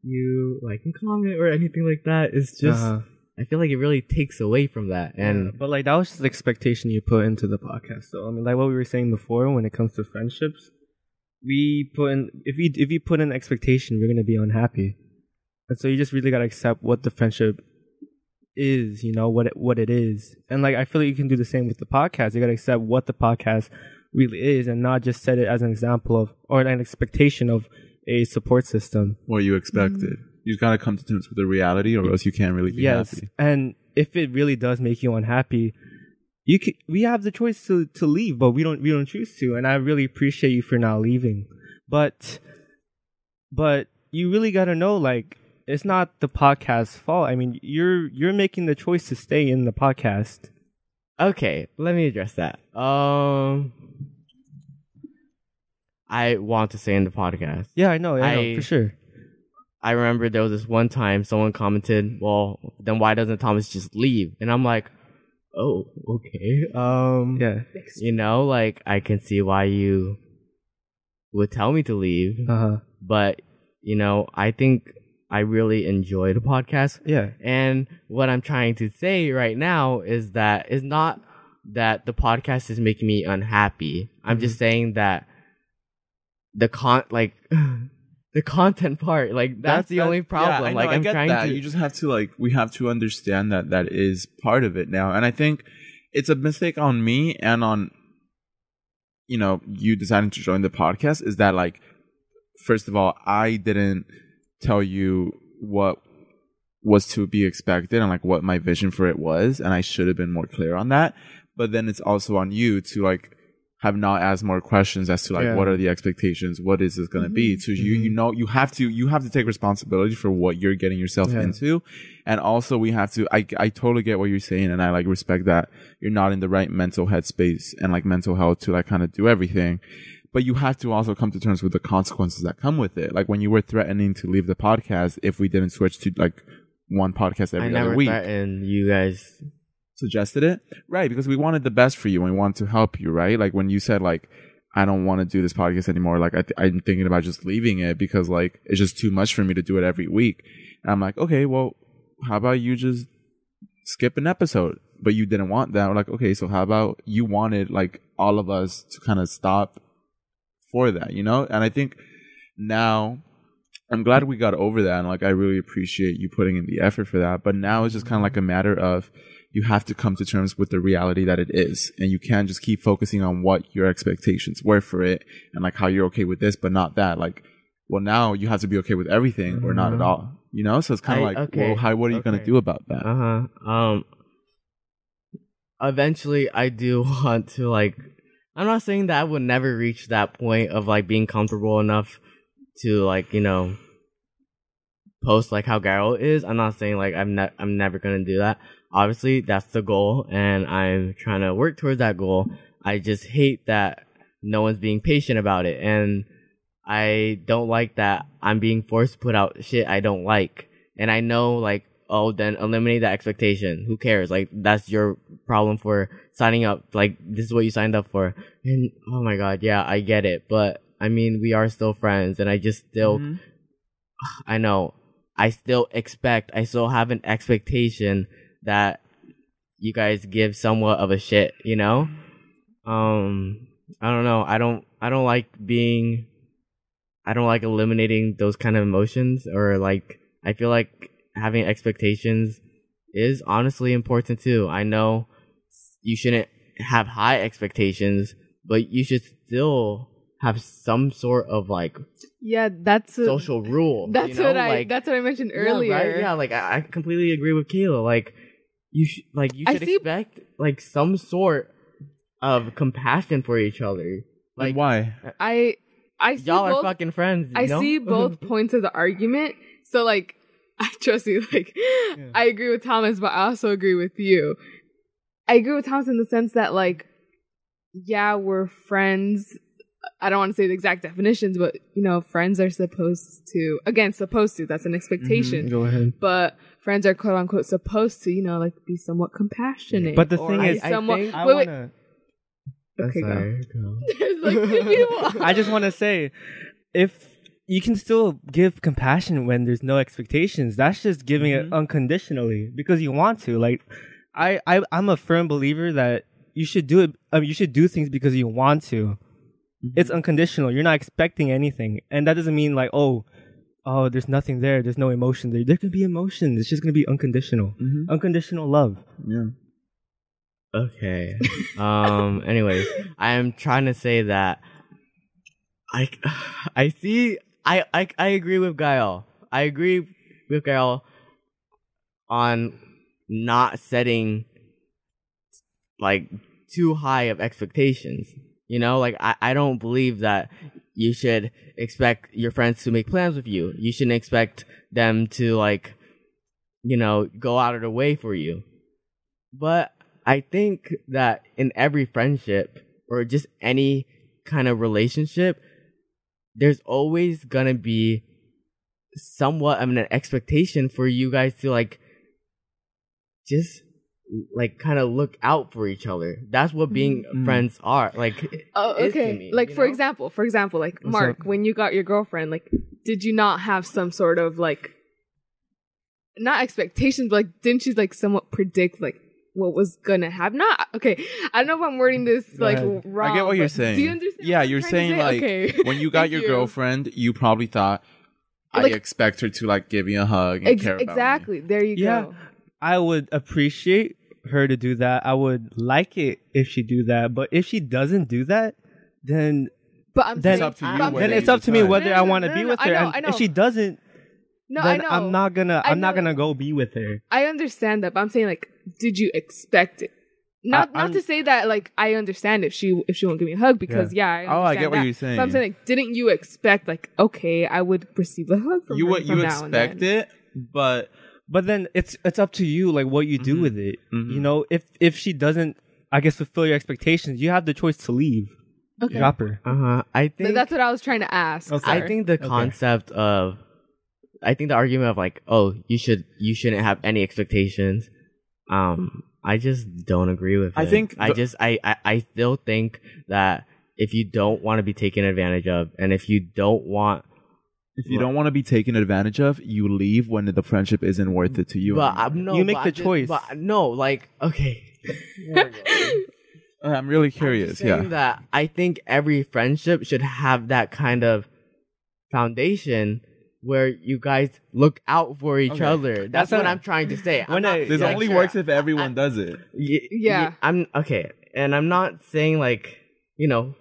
you like and comment or anything like that, is just Uh-huh. I feel like it really takes away from that. And Yeah, but like that was just the expectation you put into the podcast. So I mean, like what we were saying before, when it comes to friendships, we put in if we if you put in expectation, we're gonna be unhappy, and so you just really gotta accept what the friendship is. You know what it, what it is, and like I feel like you can do the same with the podcast. You gotta accept what the podcast really is, and not just set it as an example of or an expectation of a support system. What you expected. Mm-hmm. You just gotta come to terms with the reality, or else you can't really be yes happy. and if it really does make you unhappy you can, we have the choice to, to leave but we don't we don't choose to and i really appreciate you for not leaving but but you really got to know like it's not the podcast's fault i mean you're you're making the choice to stay in the podcast okay, let me address that. Um, I want to stay in the podcast. yeah i know i, know for sure I remember there was this one time someone commented, "Well, then why doesn't Thomas just leave?" And I'm like, "Oh, okay." Um, yeah you know, like I can see why you would tell me to leave, uh-huh but you know, I think I really enjoy the podcast. yeah And what I'm trying to say right now is that it's not that the podcast is making me unhappy. I'm just mm-hmm. saying that the con like the content part, like that's, the that- only yeah, problem. I know, like I'm trying that. to You just have to like we have to understand that that is part of it now, and I think it's a mistake on me and on you know you deciding to join the podcast. Is that like first of all, I didn't tell you what was to be expected and like what my vision for it was, and I should have been more clear on that. But then it's also on you to like have not asked more questions as to like Yeah. what are the expectations, what is this going to be. Mm-hmm. So you mm-hmm. you know you have to you have to take responsibility for what you're getting yourself Yeah. into, and also we have to. I I totally get what you're saying, and I like respect that you're not in the right mental headspace and like mental health to like kind of do everything. But you have to also come to terms with the consequences that come with it. Like when you were threatening to leave the podcast if we didn't switch to like one podcast I every never other week. And you guys. suggested it? Right because we wanted the best for you and we wanted to help you right? Like when you said like i don't want to do this podcast anymore like I th- i'm thinking about just leaving it because like it's just too much for me to do it every week. And i'm like okay well how about you just skip an episode? But you didn't want that. We're like okay so how about you wanted like all of us to kind of stop for that you know and i think now I'm glad we got over that and like I really appreciate you putting in the effort for that. But now it's just kind of like a matter of you have to come to terms with the reality that it is. And you can't just keep focusing on what your expectations were for it and like how you're okay with this but not that. Like well now you have to be okay with everything or not at all. You know? So it's kinda like okay, well how what are you gonna do about that? Uh huh. Um. Eventually, I do want to like. I'm not saying that I would never reach that point of like being comfortable enough to like you know post like how Gael is. I'm not saying like I'm ne- I'm never gonna do that. Obviously, that's the goal, and I'm trying to work towards that goal. I just hate that no one's being patient about it, and I don't like that I'm being forced to put out shit I don't like. And I know like oh then eliminate that expectation. Who cares? Like that's your problem for signing up. Like this is what you signed up for. And oh my god, yeah, I get it. But I mean we are still friends and I just still Mhm. I know. I still expect I still have an expectation that you guys give somewhat of a shit, you know? Um I don't know. I don't I don't like being I don't like eliminating those kind of emotions or like I feel like having expectations is honestly important too. I know you shouldn't have high expectations, but you should still have some sort of like Yeah, that's a, social rule. That's you know? what I. like, that's what I mentioned yeah, earlier. right? Yeah, like I, I completely agree with Kayla. Like you should like you should see- expect like some sort of compassion for each other. Like Like why? Uh, I. I see y'all are both, fucking friends. you I know? see both points of the argument. So like, I trust you. Like, I agree with Thomas, but I also agree with you. I agree with Thomas in the sense that like, yeah, we're friends. I don't want to say the exact definitions, but you know, friends are supposed to again supposed to. That's an expectation. Mm-hmm. Go ahead. But friends are quote unquote supposed to, you know, like be somewhat compassionate. But the thing be is, I think- I wait, wait. wanna. Okay, go. Sorry, go. Like. I just want to say, if you can still give compassion when there's no expectations, that's just giving it unconditionally because you want to. Like, I, I, I'm a firm believer that you should do it. I mean, you should do things because you want to. It's unconditional. You're not expecting anything, and that doesn't mean like, oh, oh, there's nothing there. There's no emotion there. There can be emotion. It's just gonna be unconditional, Mhm. unconditional love. Yeah. Okay. um. Anyways, I am trying to say that I I see. I I I agree with Gael. I agree with Gael on not setting like too high of expectations. You know, like I, I don't believe that you should expect your friends to make plans with you. You shouldn't expect them to like, you know, go out of their way for you. But I think that in every friendship or just any kind of relationship, there's always gonna be somewhat of an expectation for you guys to like just like kind of look out for each other. That's what being Mhm. friends are. Like Oh, okay. me, like for know? example, for example, like What's Mark, up? when you got your girlfriend, like, did you not have some sort of like, not expectations, but like, didn't you like somewhat predict like what was gonna happen. Not okay. I don't know if I'm wording this Go like ahead. wrong. I get what you're saying. Do you understand? Yeah, what you're trying to saying say? like okay. when you got your you. girlfriend, you probably thought I expect her to like give me a hug and Ex- care about me. exactly. There you Yeah. go. I would appreciate her to do that. I would like it if she do that. But if she doesn't do that, then But I'm Then- saying, It's up to you but I'm whether then it's up to me whether No, I no, want to no, be no, with I her. know, and I know. if she doesn't, No, then I know. I'm not gonna. I I'm not gonna go be with her. I understand that, but I'm saying like, did you expect it? Not I- not to say that like I understand if she if she won't give me a hug because yeah, I Oh, I understand get what that. you're saying. But I'm saying like, didn't you expect like okay, I would receive a hug from You her what from you now and expect then. it, but But then it's it's up to you, like what you do Mhm. with it. Mhm. You know, if if she doesn't, I guess fulfill your expectations, you have the choice to leave. Okay, Drop her. Uh huh. I But think that's what I was trying to ask. Okay. I think the Okay. concept of I think the argument of like, oh, you should you shouldn't have any expectations. Um, I just don't agree with it. I think I the- just I, I I still think that if you don't want to be taken advantage of, and if you don't want, if you don't want to be taken advantage of, you leave when the friendship isn't worth it to you. but anymore. I'm no, You make but the I just- choice. But no, like okay. Uh, I'm really I'm curious. saying Yeah. that I think every friendship should have that kind of foundation where you guys look out for each Okay. other. That's, That's what a- I'm trying to say. I'm when not- I- This Yeah, only sure. works if everyone does it. Y- Yeah. y- I'm okay, and I'm not saying like you know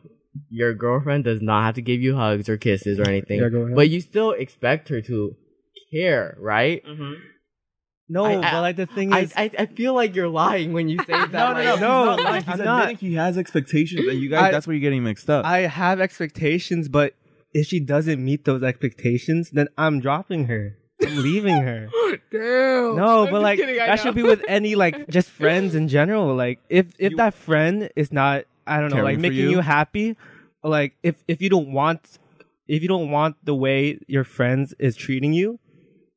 your girlfriend does not have to give you hugs or kisses or anything, Yeah, but you still expect her to care, right? Mm-hmm. No, I- I- but like the thing is, I I feel like you're lying when you say that. No, no, like- no, No, he's not like. He's I'm admitting not. he has expectations, and you guys, I- that's where you're getting mixed up. I have expectations, but if she doesn't meet those expectations, then I'm dropping her. I'm leaving her. Damn. No, I'm but like kidding, I that know. should be with any like just friends in general. Like if if You- that friend is not, I don't know, like making you? you happy, like if if you don't want if you don't want the way your friends is treating you,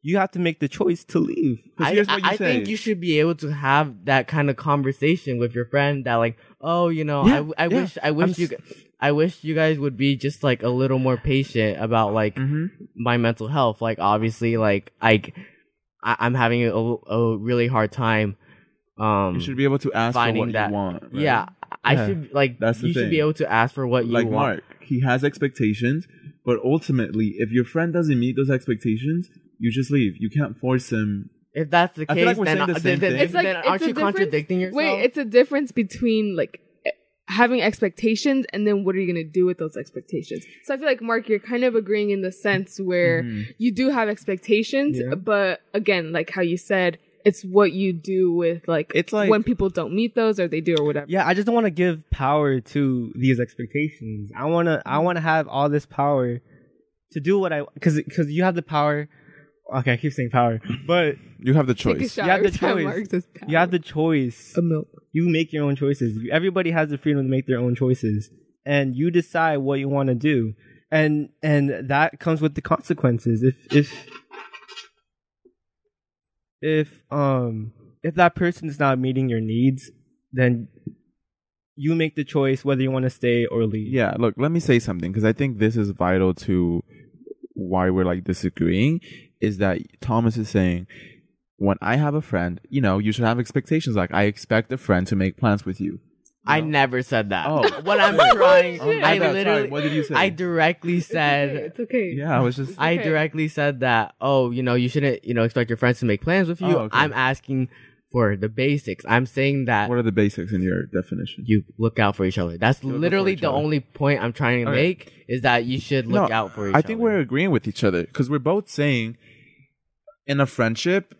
you have to make the choice to leave. I, here's what you I I think you should be able to have that kind of conversation with your friend that like, oh, you know, Yeah, I, I yeah. wish I wish I'm you s- gu- I wish you guys would be just like a little more patient about like mm-hmm. my mental health. Like obviously, like I, I I'm having a, a really hard time. Um, You should be able to ask for what that- you want. right? yeah, I Yeah. should like That's the you should be able to ask for what you like want. Mark, he has expectations, but ultimately, if your friend doesn't meet those expectations, you just leave. You can't force him. If that's the I case, feel like we're then, saying the then, same then, thing. It's like aren't you contradicting yourself? Wait, it's a difference between like having expectations and then what are you gonna do with those expectations? So I feel like Mark, you're kind of agreeing in the sense where Mhm. you do have expectations, Yeah. but again, like how you said, it's what you do with like It's like- when people don't meet those or they do or whatever. Yeah, I just don't want to give power to these expectations. I want to I want to have all this power to do what I cuz cuz you have the power. Okay, I keep saying power. But You have the choice. You have the choice. You have the choice. a milk. You make your own choices. You- Everybody has the freedom to make their own choices and you decide what you want to do. And and that comes with the consequences. If if if um if that person is not meeting your needs, then you make the choice whether you want to stay or leave. Yeah, look, let me say something because I think this is vital to why we're like disagreeing. Is that Thomas is saying when I have a friend, you know, you should have expectations. Like I expect a friend to make plans with you. I never said that. Oh. what I'm trying, Oh, I bad, sorry. literally, What did you say? I directly It's said, okay. It's okay. Yeah, I was just. I okay. directly said that. Oh, you know, you shouldn't, you know, expect your friends to make plans with you. Oh, okay. I'm asking for the basics. I'm saying that What are the basics in your definition? you look out for each other. That's Look out for literally the other. only point I'm trying to Okay. make is that you should look No, out for each other. I other. think we're agreeing with each other because we're both saying in a friendship,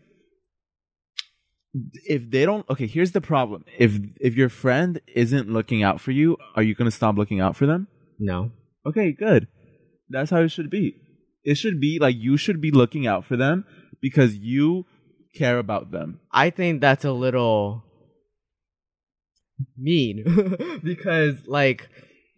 if they don't, okay, here's the problem. If if your friend isn't looking out for you, are you gonna stop looking out for them? no. Okay, good. That's how it should be. It should be like you should be looking out for them because you care about them. I think that's a little mean because, like,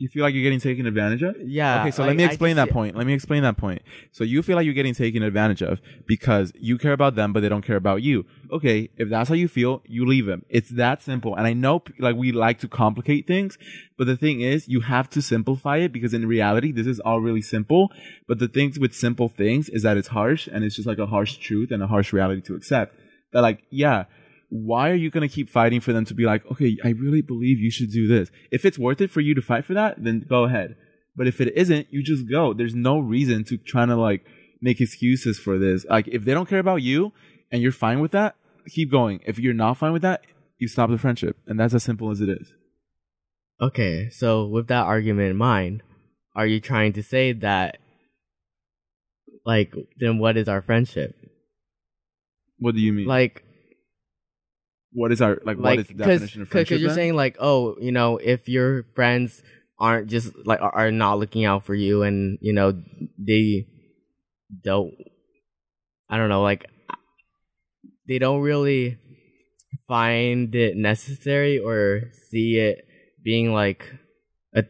You feel like you're getting taken advantage of? yeah. okay, so like, let me explain just- that point. Let me explain that point. So you feel like you're getting taken advantage of because you care about them, but they don't care about you. Okay, if that's how you feel, you leave them. It's that simple. And I know, like, we like to complicate things, but the thing is, you have to simplify it because in reality, this is all really simple. But the things with simple things is that it's harsh and it's just like a harsh truth and a harsh reality to accept. That, like, yeah, why are you going to keep fighting for them to be like, okay, I really believe you should do this? If it's worth it for you to fight for that, then go ahead. But if it isn't, you just go. There's no reason to trying to like make excuses for this. Like if they don't care about you and you're fine with that, keep going. If you're not fine with that, you stop the friendship. And that's as simple as it is. Okay, so with that argument in mind, are you trying to say that, like, then what is our friendship? What do you mean? Like, what is our like, what is the definition of friendship? Because you're then? saying like, oh, you know, if your friends aren't just like are, are not looking out for you, and you know they don't, I don't know, like they don't really find it necessary or see it being like a.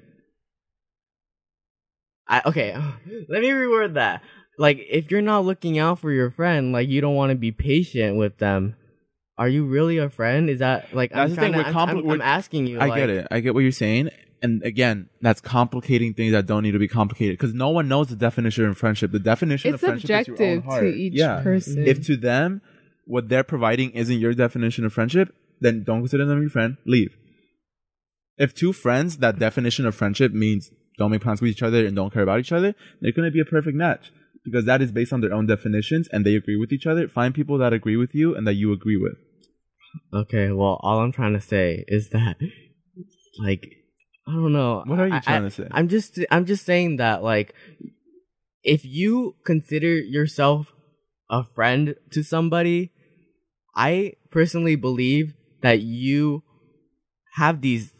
I okay, let me reword that. Like, if you're not looking out for your friend, like you don't want to be patient with them are you really a friend? Is that like I'm That's the thing, to, we're I'm, compli- I'm, I'm we're- asking you. I like, get it. I get what you're saying. And again, that's complicating things that don't need to be complicated because no one knows the definition of friendship. The definition It's of friendship is your own subjective heart. to each yeah. person. If to them what they're providing isn't your definition of friendship, then don't consider them your friend. Leave. If two friends, that definition of friendship means don't make plans with each other and don't care about each other, they're going to be a perfect match because that is based on their own definitions and they agree with each other. Find people that agree with you and that you agree with. Okay, well, all I'm trying to say is that, like, I don't know. What are you I- trying I- to say? I'm just, I'm just saying that, like, if you consider yourself a friend to somebody, I personally believe that you have these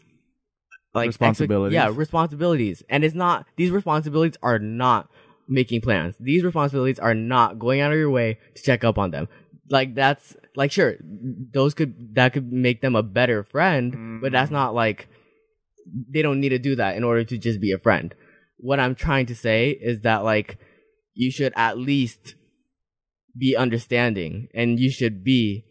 like Responsibilities. yeah, responsibilities, and it's not these responsibilities are not making plans. These responsibilities are not going out of your way to check up on them. Like that's like sure, those could that could make them a better friend, but that's mm. not like they don't need to do that in order to just be a friend. What I'm trying to say is that like you should at least be understanding and you should be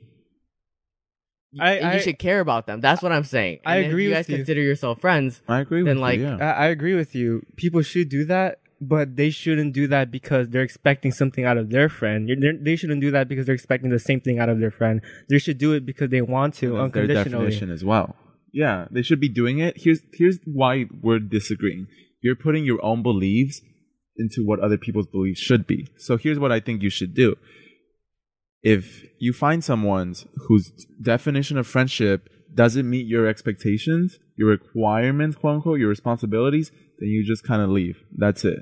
I- and I- you should care about them. That's what I'm saying. I And if agree you with guys you. consider yourself friends. I agree Then, with like, you. Yeah. I, I agree with you. People should do that, but they shouldn't do that because they're expecting something out of their friend. You're- they're- shouldn't do that because they're expecting the same thing out of their friend. They should do it because they want to That's their unconditionally. definition as well. Yeah, they should be doing it. Here's here's why we're disagreeing. You're putting your own beliefs into what other people's beliefs should be. So here's what I think you should do. If you find someone's whose definition of friendship doesn't meet your expectations, your requirements, quote unquote, your responsibilities, then you just kind of leave. That's it.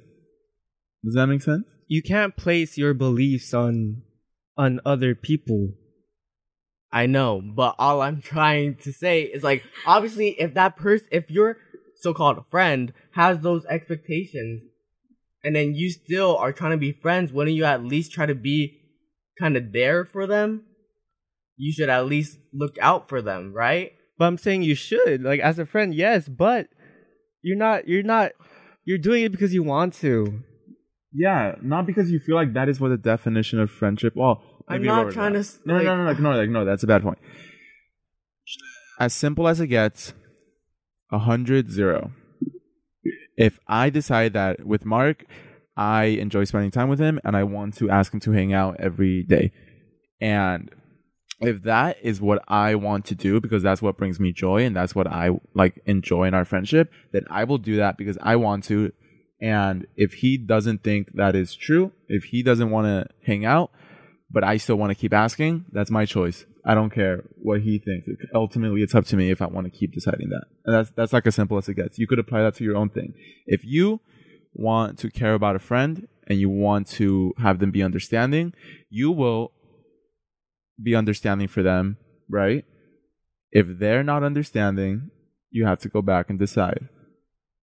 Does that make sense? You can't place your beliefs on on other people. I know, but all I'm trying to say is like obviously if that person if your so-called friend has those expectations and then you still are trying to be friends, wouldn't you at least try to be kind of there for them? You should at least look out for them, right? But I'm saying you should, like as a friend, yes, but you're not you're not you're doing it because you want to. Yeah, not because you feel like that is what the definition of friendship. Well, I'm not trying that. to s- No, no, like- no, no, ignore that. Ignore that. That's a bad point. As simple as it gets, a hundred zero. If I decide that with Mark, I enjoy spending time with him, and I want to ask him to hang out every day, and if that is what I want to do because that's what brings me joy and that's what I like enjoy in our friendship, then I will do that because I want to. And if he doesn't think that is true, if he doesn't want to hang out, but I still want to keep asking, that's my choice. I don't care what he thinks. Ultimately, it's up to me if I want to keep deciding that. And that's that's like as simple as it gets. You could apply that to your own thing. If you want to care about a friend and you want to have them be understanding, you will be understanding for them, right? If they're not understanding, you have to go back and decide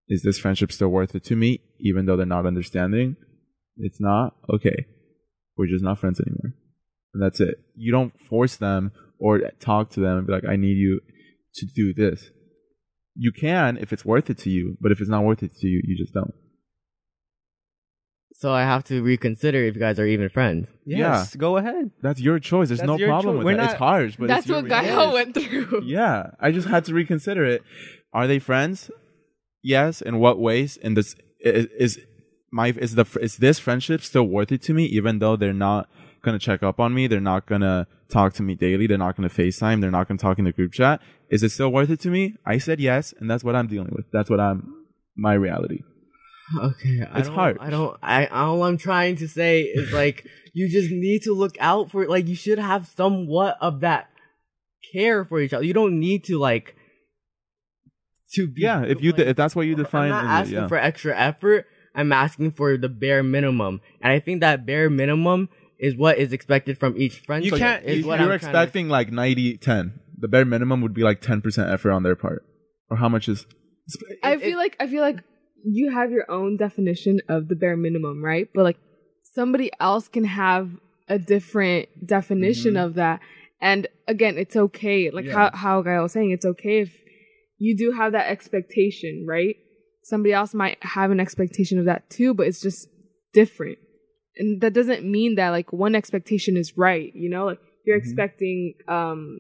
is this friendship still worth it to me, even though they're not understanding? It's not? Okay. We're just not friends anymore. And that's it. You don't force them or talk to them and be like, I need you to do this. You can if it's worth it to you, but if it's not worth it to you, you just don't. So I have to reconsider if you guys are even friends. Yes, go ahead. That's your choice. There's That's no your problem choice. with We're that. It's not- harsh, but That's it's what Gael went through. Yeah, I just had to reconsider it. Are they friends? Yes. In what ways? In this is, is my is the is this friendship still worth it to me? Even though they're not gonna check up on me, they're not gonna talk to me daily. They're not going to FaceTime. They're not going to talk in the group chat. Is it still worth it to me? I said yes, and that's what I'm dealing with. That's what I'm my reality. Okay, I It's don't, hard. I don't. I all I'm trying to say is like you just need to look out for like you should have somewhat of that care for each other. You don't need to like to be. Yeah, if you like, if that's what you define, I'm not is it, asking yeah. for extra effort. I'm asking for the bare minimum, and I think that bare minimum is what is expected from each friend. You can't- Is You- what you're I'm trying expecting like 90 10. The bare minimum would be like 10% effort on their part. Or how much is I it- feel like I feel like you have your own definition of the bare minimum, right? But like somebody else can have a different definition of that. And again, it's okay. Like Yeah. how how Guy was saying, it's okay if you do have that expectation, right? Somebody else might have an expectation of that too, but it's just different. And that doesn't mean that like one expectation is right, you know? Like you're Mhm. expecting um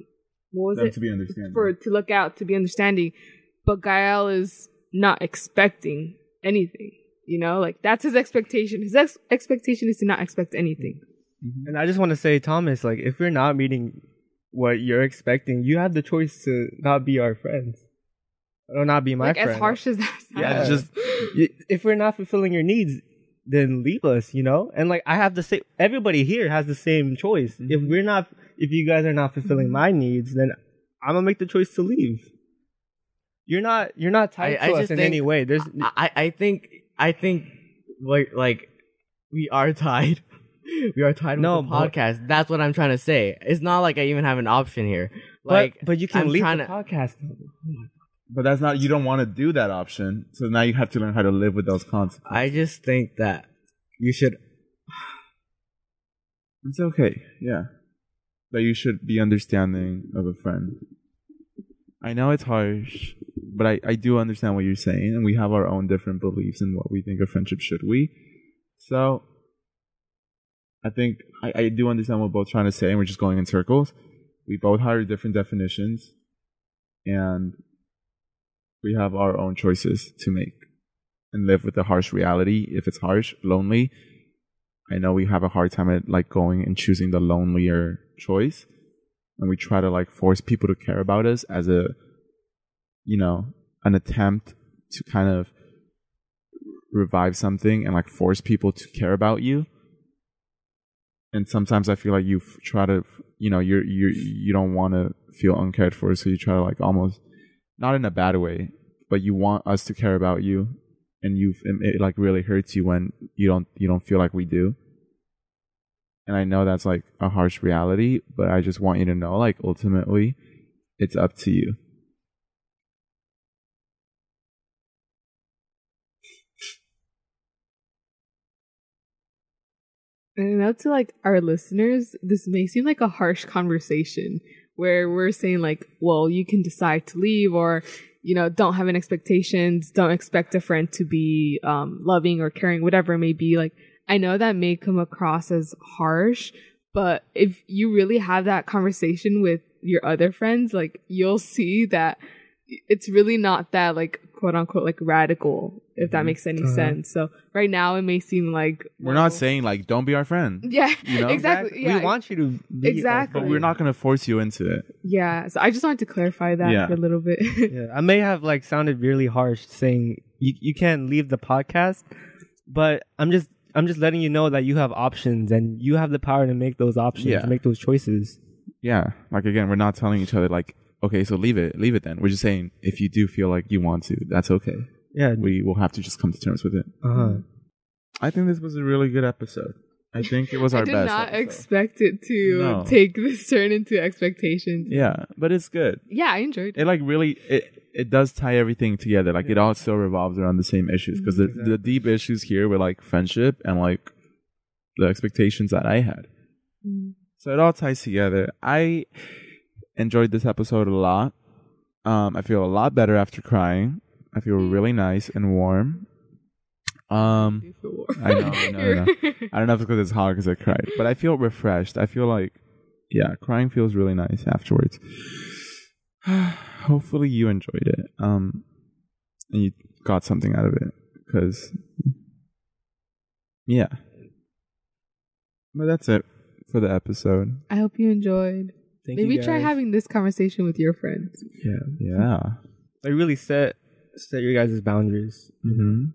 what was them it? to be understanding? for to look out to be understanding but gael is not expecting anything you know like that's his expectation his ex- expectation is to not expect anything And I just want to say, Thomas, like if we're not meeting what you're expecting, you have the choice to not be our friends or not be my like friend. as harsh as that sounds. Yeah, just if we're not fulfilling your needs, then leave us, you know. And like I have the same. Everybody here has the same choice. If Mm-hmm. we're not, if you guys are not fulfilling my needs, then I'm gonna make the choice to leave. You're not. You're not tied I- to I us just in think- any way. There's. I, I I think I think like like we are tied. We are tied No, with the but- podcast. That's what I'm trying to say. It's not like I even have an option here. Like, but you can I'm leave the to- podcast. Oh but that's not you don't want to do that option. So now you have to learn how to live with those consequences. I just think that you should. It's okay. Yeah. That you should be understanding of a friend. I know it's harsh, but I, I do understand what you're saying, and we have our own different beliefs in what we think a friendship should be. So I think I, I do understand what we're both trying to say, and we're just going in circles. We both have different definitions, and we have our own choices to make and live with the harsh reality. If it's harsh, lonely, I know we have a hard time at like going and choosing the lonelier choice. And we try to like force people to care about us as a, you know, an attempt to kind of revive something and like force people to care about you. And sometimes I feel like you f- try to, you know, you're, you're, you don't want to feel uncared for. So you try to like almost, not in a bad way, but you want us to care about you and you it, it like really hurts you when you don't you don't feel like we do and i know that's like a harsh reality but i just want you to know like ultimately it's up to you And I know to like our listeners, this may seem like a harsh conversation where we're saying like, well, you can decide to leave or, you know, don't have any expectations, don't expect a friend to be um, loving or caring, whatever it may be. Like, I know that may come across as harsh, but if you really have that conversation with your other friends, like you'll see that it's really not that like quote unquote like radical, if that Mhm. makes any Uh-huh. sense. So right now it may seem like we're well, not saying like don't be our friend yeah, You know? exactly. Yeah, We want you to. Be Exactly. but we're not going to force you into it yeah. So I just wanted to clarify that Yeah. for a little bit. Yeah, I may have like sounded really harsh saying you you can't leave the podcast, but I'm just I'm just letting you know that you have options and you have the power to make those options, Yeah. to make those choices. yeah like again we're not telling each other like okay so leave it leave it then we're just saying if you do feel like you want to that's okay Yeah. we will have to just come to terms with it uh-huh. i think this was a really good episode i think it was our best. I did not episode. expect it to No. take this turn into expectations. yeah but it's good Yeah, I enjoyed it. it like really it it does tie everything together. Like it all still revolves around the same issues because the the deep issues here were like friendship and like the expectations that I had. Mm. So it all ties together. I enjoyed this episode a lot. Um, I feel a lot better after crying. I feel really nice and warm. Um, I know, I know, I know. I don't know if it's because it's hot because I cried, but I feel refreshed. I feel like, yeah, crying feels really nice afterwards. Hopefully you enjoyed it. Um, and you got something out of it because, yeah. But that's it for the episode. I hope you enjoyed. Thank Maybe you try having this conversation with your friends. Yeah. Yeah. Like really set set your guys' boundaries. hmm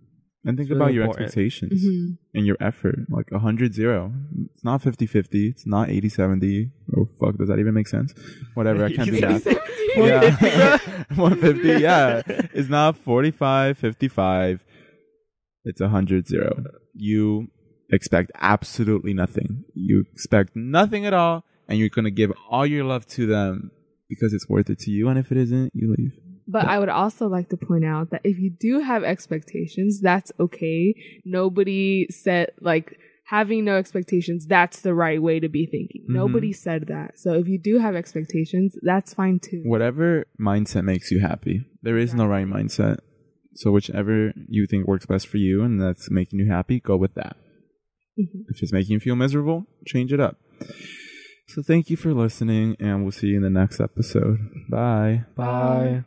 And think really about your important. expectations Mhm. and your effort. Like 100 0. It's not 50 50. It's not 80 70. Oh, fuck. Does that even make sense? Whatever. I can't do that. yeah. 150. Yeah. It's not 45 55. It's 100 0. You expect absolutely nothing. You expect nothing at all. And you're going to give all your love to them because it's worth it to you. And if it isn't, you leave. But I would also like to point out that if you do have expectations, that's okay. Nobody said like having no expectations, that's the right way to be thinking. Mhm. Nobody said that. So if you do have expectations, that's fine too. Whatever mindset makes you happy. There is no right mindset. So whichever you think works best for you and that's making you happy, go with that. Mhm. If it's making you feel miserable, change it up. So thank you for listening and we'll see you in the next episode. Bye. Bye.